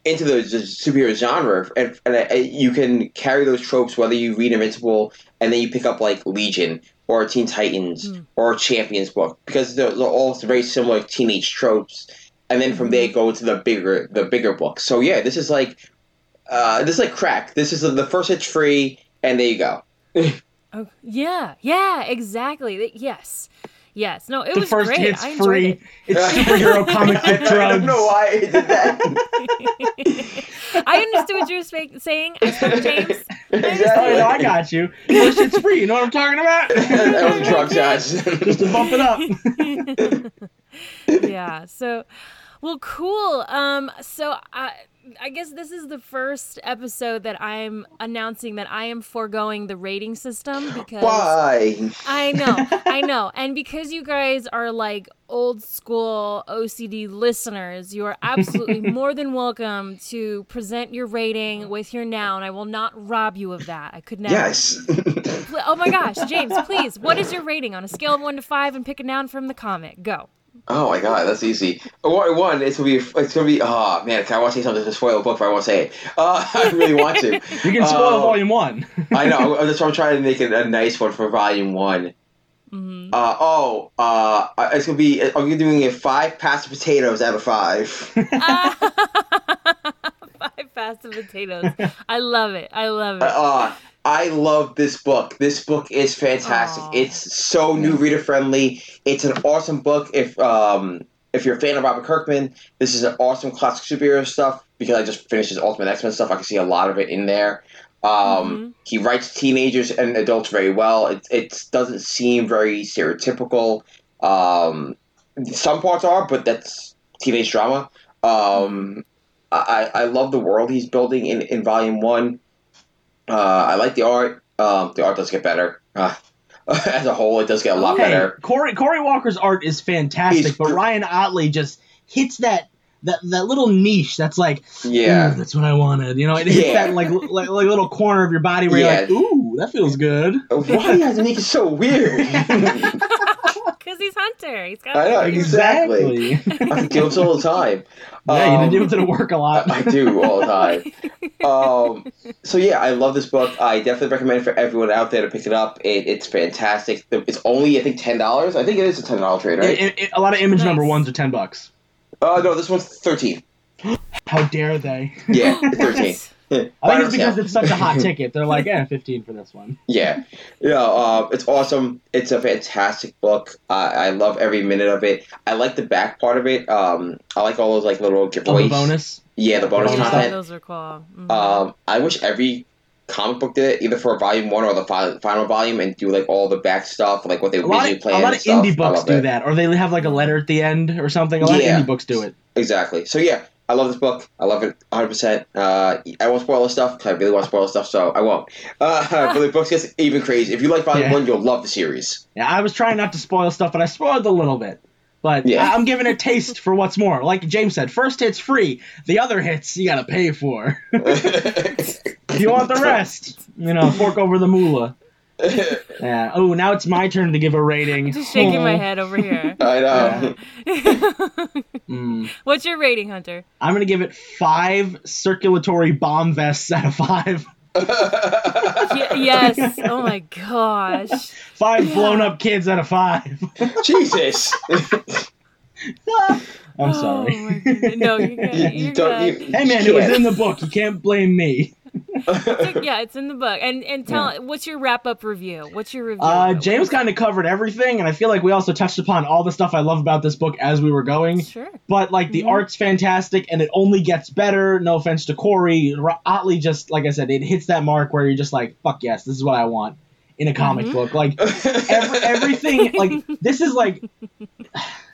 into the, the superhero genre, and, and uh, you can carry those tropes whether you read Invincible and then you pick up like Legion or Teen Titans Mm. or Champions book because they're, they're all very similar teenage tropes, and then from there go to the bigger the bigger book. So yeah, this is like uh, this is like crack. This is the first hit's free, and there you go. Oh, yeah, yeah, exactly. Yes, yes. No, it The was first great. hit's I free. it. It's superhero comic book I don't know why I did that. I understood what you were spa- saying. I spoke James. Oh, exactly. no, I got you. First it's free. You know what I'm talking about? that was a drug test. Just to bump it up. yeah. So, well, cool. Um. So I. I guess this is the first episode that I'm announcing that I am foregoing the rating system because Why? I know, I know. And because you guys are like old school OCD listeners, you are absolutely more than welcome to present your rating with your noun. I will not rob you of that. I could never. Yes. Oh my gosh, James, please. What is your rating on a scale of one to five and pick a noun from the comic? Go. Oh my god, that's easy. One, one, it's gonna be, it's gonna be. Oh man, can I want to say something to spoil the book, but I won't say it. Uh, I really want to. You can spoil Uh, volume one. I know. That's why I'm trying to make it a nice one for volume one. Mhm. Uh, oh, uh, it's gonna be. I'm gonna be doing a five pasta potatoes out of five. Five pasta potatoes. I love it. I love it. Uh, I love this book. This book is fantastic. Aw. It's so new reader friendly. It's an awesome book. If um if you're a fan of Robert Kirkman, this is an awesome classic superhero stuff. Because I just finished his Ultimate X Men stuff, I can see a lot of it in there. Um, Mhm. He writes teenagers and adults very well. It it doesn't seem very stereotypical. Um, some parts are, but that's teenage drama. Um, I, I love the world he's building in, in volume one. Uh, I like the art. Um, the art does get better. Uh, as a whole, it does get a lot Hey, better. Cory Cory Walker's art is fantastic, He's but Ryan Ottley just hits that that that little niche that's like, Yeah. "Ooh, that's what I wanted. You know, it hits Yeah. that like, like like little corner of your body where Yeah. you're like, ooh, that feels good. Why have to make it so weird? Because he's Hunter. He's got. I know, exactly. Exactly. I do this all the time. yeah, you Um, did do it to work a lot. I do all the time. Um, so yeah, I love this book. I definitely recommend it for everyone out there to pick it up. It, it's fantastic. It's only I think ten dollars. I think it is a ten dollar trade, right? It- it- a lot of image Nice. number ones are ten bucks. uh, no, this one's thirteen. How dare they? Yeah, thirteen. I think it's because it's such a hot ticket. They're like, yeah, fifteen for this one. Yeah, yeah, uh, it's awesome. It's a fantastic book. I I love every minute of it. I like the back part of it. Um, I like all those like little Oh, giveaways. the bonus. Yeah, the bonus Bonus Yeah, content. those are cool. Mhm. Um, I wish every comic book did it, either for volume one or the fi- final volume, and do like all the back stuff, like what they A lot, visually of, plan. a lot of stuff. indie books do it. that, or they have like a letter at the end or something. A lot Yeah. of indie books do it. Exactly. So yeah, I love this book. I love it 100. percent Uh, I won't spoil the stuff because I really want to spoil stuff, so I won't. Uh, but the book gets even crazy. If you like volume Yeah. one, you'll love the series. Yeah, I was trying not to spoil stuff, but I spoiled a little bit. But Yeah. I- I'm giving a taste for what's more. Like James said, first hit's free. The other hits you gotta pay for. if you want the rest, you know, fork over the moolah. Yeah. Oh, now it's my turn to give a rating. Just shaking my Oh. head over here. I know. Mm. What's your rating, Hunter? I'm gonna give it five circulatory bomb vests out of five. Y- yes. Oh my gosh. Five blown up kids out of five. Jesus. I'm Oh sorry. my goodness. No, you're good. You- you You're don't- good. you- hey man, it was in the book. You can't blame me. yeah, it's in the book. And and tell what's your wrap up review? What's your review? Uh. James kind of covered everything, and I feel like we also touched upon all the stuff I love about this book as we were going. Sure. But like the art's fantastic, and it only gets better. No offense to Cory, R- Ottley just like I said, it hits that mark where you're just like, fuck yes, this is what I want in a comic book. Like every, everything, like this is like.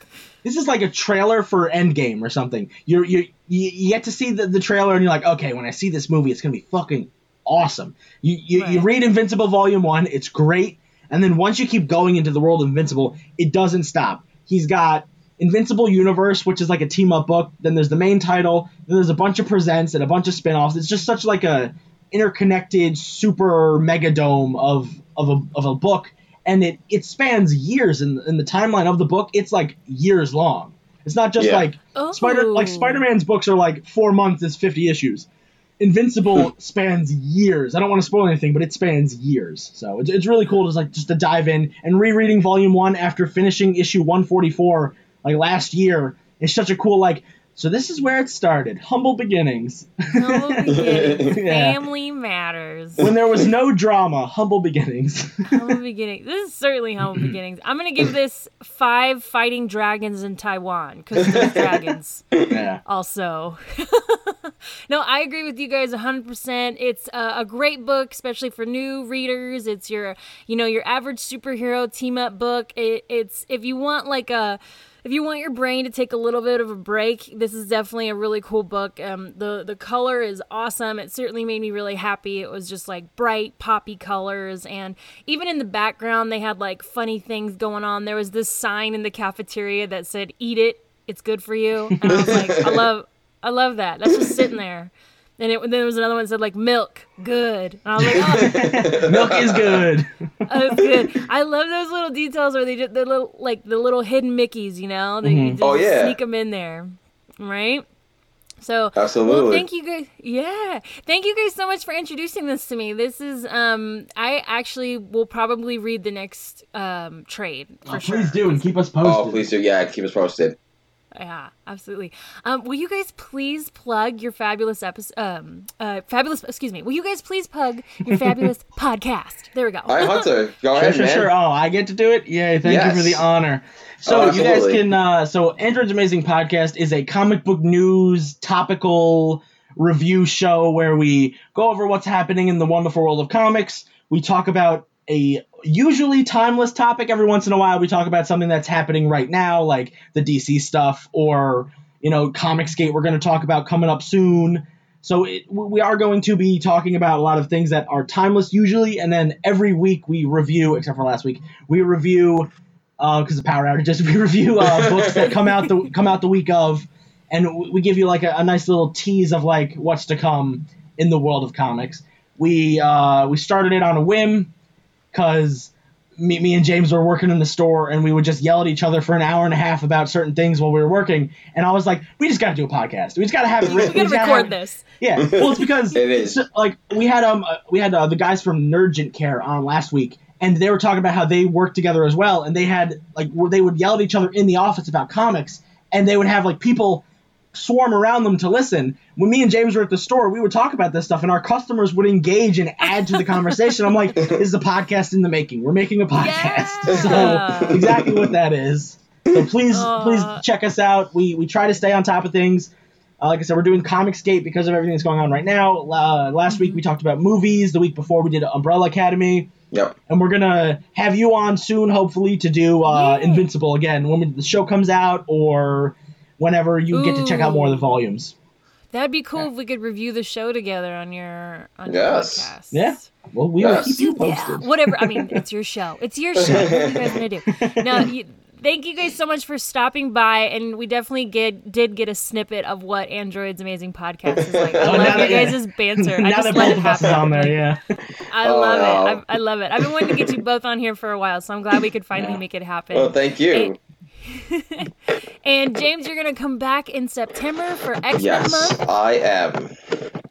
This is like a trailer for Endgame or something. You're, you you you get to see the, the trailer and you're like, okay, when I see this movie, it's gonna be fucking awesome. You you, you read Invincible Volume One, it's great, and then once you keep going into the world of Invincible, it doesn't stop. He's got Invincible Universe, which is like a team up book. Then there's the main title. Then there's a bunch of presents and a bunch of spin offs. It's just such like a interconnected super mega dome of of a, of a book, and it it spans years in in the timeline of the book. It's like years long. It's not just Yeah. like Spider oh. like Oh. Spider Man's books are like four months is fifty issues. Invincible hmm. spans years. I don't want to spoil anything, but it spans years. So it's, it's really cool to like just to dive in and rereading volume one after finishing issue one forty four like last year. It's such a cool like. So this is where it started. Humble beginnings. Humble beginnings. Yeah. Family matters. when there was no drama. Humble beginnings. humble beginnings. This is certainly humble beginnings. I'm gonna give this five fighting dragons in Taiwan because there's dragons. yeah. also. no, I agree with you guys 100%. It's a, a great book, especially for new readers. It's your, you know, your average superhero team up book. It, it's if you want like a if you want your brain to take a little bit of a break, this is definitely a really cool book. Um, the the color is awesome. It certainly made me really happy. It was just like bright poppy colors, and even in the background, they had like funny things going on. There was this sign in the cafeteria that said "Eat it, it's good for you," and I was like, I love, I love that. That's just sitting there. And it, then there was another one that said like milk, good. And I was like, oh, Milk is good. that's good. I love those little details where they did the little like the little hidden Mickeys, you know? They you just Oh, yeah. sneak them in there, right? So Absolutely. Well, thank you guys. Yeah, thank you guys so much for introducing this to me. This is um, I actually will probably read the next um trade for sure. Please do and keep us posted. Oh, please do. Yeah, keep us posted. Yeah, absolutely. Um, will you guys please plug your fabulous episode? Um, uh, fabulous. Excuse me. Will you guys please plug your fabulous podcast? There we go. All right, Hunter, go Sure, ahead, sure, man. sure. Oh, I get to do it. Yay! Thank you for the honor. So Oh, you guys can. Uh, so Android's Amazing Podcast is a comic book news topical review show where we go over what's happening in the wonderful world of comics. We talk about a usually timeless topic. Every once in a while, we talk about something that's happening right now, like the DC stuff or you know Comicsgate. We're going to talk about coming up soon. So it, we are going to be talking about a lot of things that are timeless usually, and then every week we review, except for last week, we review because of the power outages. We review uh, books that come out the come out the week of, and we give you like a, a nice little tease of like what's to come in the world of comics. We uh, we started it on a whim because me, me and James were working in the store and we would just yell at each other for an hour and a half about certain things while we were working. And I was like, we just got to do a podcast. We just got to have it. we written. gotta just gotta record have- this. yeah, well, it's because It is. so, like we had um uh, we had uh, the guys from Nurgent Care on last week, and they were talking about how they worked together as well, and they had like they would yell at each other in the office about comics, and they would have like people swarm around them to listen. When me and James were at the store, we would talk about this stuff, and our customers would engage and add to the conversation. I'm like, this is a podcast in the making. We're making a podcast. Yeah. So exactly what that is. So please, Aw. please check us out. We we try to stay on top of things. Uh, like I said, we're doing Comicsgate because of everything that's going on right now. Uh, last week we talked about movies. The week before we did Umbrella Academy, Yep. and we're gonna have you on soon, hopefully, to do uh, Invincible again when we, the show comes out or whenever you get to check out more of the volumes. That'd be cool if we could review the show together on your on Yes. your podcast. Yeah, well, we will keep you Yeah, posted. whatever. I mean, it's your show. It's your show. What are you guys gonna do? No, you, thank you guys so much for stopping by, and we definitely get did get a snippet of what Android's amazing podcast is like. Oh, I Oh, love now your that- guys' banter. I just that let both it of us is happen. on there, yeah. I Oh, love wow. it. I, I love it. I've been wanting to get you both on here for a while, so I'm glad we could finally make it happen. Well, thank you. and James, you're gonna come back in September for X Men Yes, month. I am.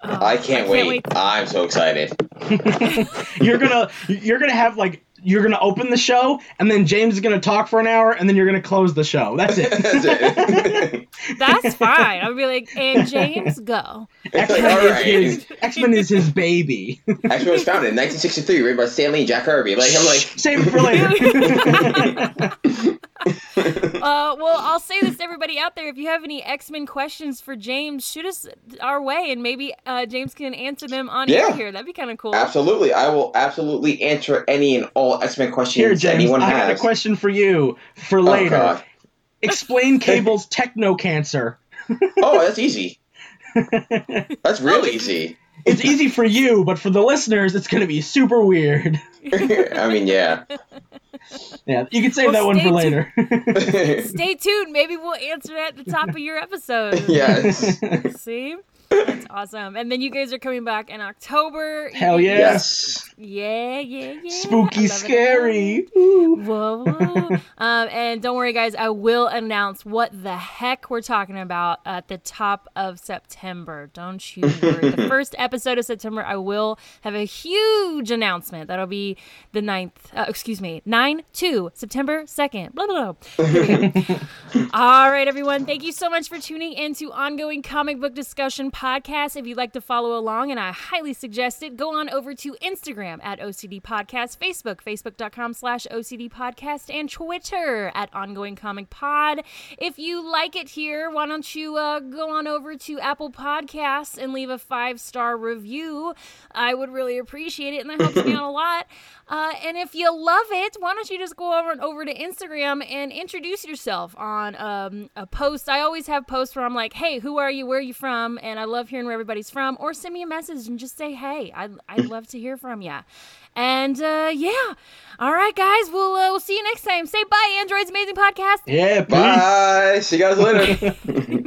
Oh, I can't, wait. wait. I'm so excited. you're gonna you're gonna have like you're gonna open the show, and then James is gonna talk for an hour, and then you're gonna close the show. That's it. That's it. That's fine. I would be like, and James, go. X Men all is right. his is his baby. X-Men was founded in 1963, written by Stan Lee and Jack Kirby. Like I'm like, Save it for later. Uh, well, I'll say this to everybody out there. If you have any X Men questions for James, shoot us our way, and maybe uh, James can answer them on air Yeah. here. That'd be kind of cool. absolutely, I will absolutely answer any and all X-Men questions Here, James, anyone I has. got a question for you for Oh, later. God. Explain Cable's techno cancer. Oh, that's easy. That's real easy. It's easy for you, but for the listeners, it's gonna be super weird. I mean, yeah. Yeah, you can save Well, that one stay for later. Stay tuned. Maybe we'll answer that at the top of your episode. yes. See? That's awesome. And then you guys are coming back in October. Hell. Yes. Yeah, yeah, yeah. Spooky, scary. Whoa, whoa. um, and don't worry, guys. I will announce what the heck we're talking about at the top of September. Don't you worry. the first episode of September, I will have a huge announcement. That'll be the 9th, uh, excuse me, 9 2, September 2nd. Blah, blah, blah. Here we go. All right, everyone. Thank you so much for tuning into Ongoing Comic Book Discussion Podcast. If you'd like to follow along, and I highly suggest it, go on over to Instagram at OCD Podcast, Facebook, facebook.com slash OCD Podcast, and Twitter at Ongoing Comic Pod. If you like it here, why don't you uh, go on over to Apple Podcasts and leave a five star review? I would really appreciate it, and that helps me out a lot. Uh, and if you love it, why don't you just go over and over to Instagram and introduce yourself on um, a post? I always have posts where I'm like, "Hey, who are you? Where are you from?" And I love hearing where everybody's from. Or send me a message and just say, "Hey, I'd, I'd love to hear from you." And uh, yeah, all right, guys, we'll uh, we'll see you next time. Say bye, Android's Amazing Podcast. Yeah. Bye. See you guys later.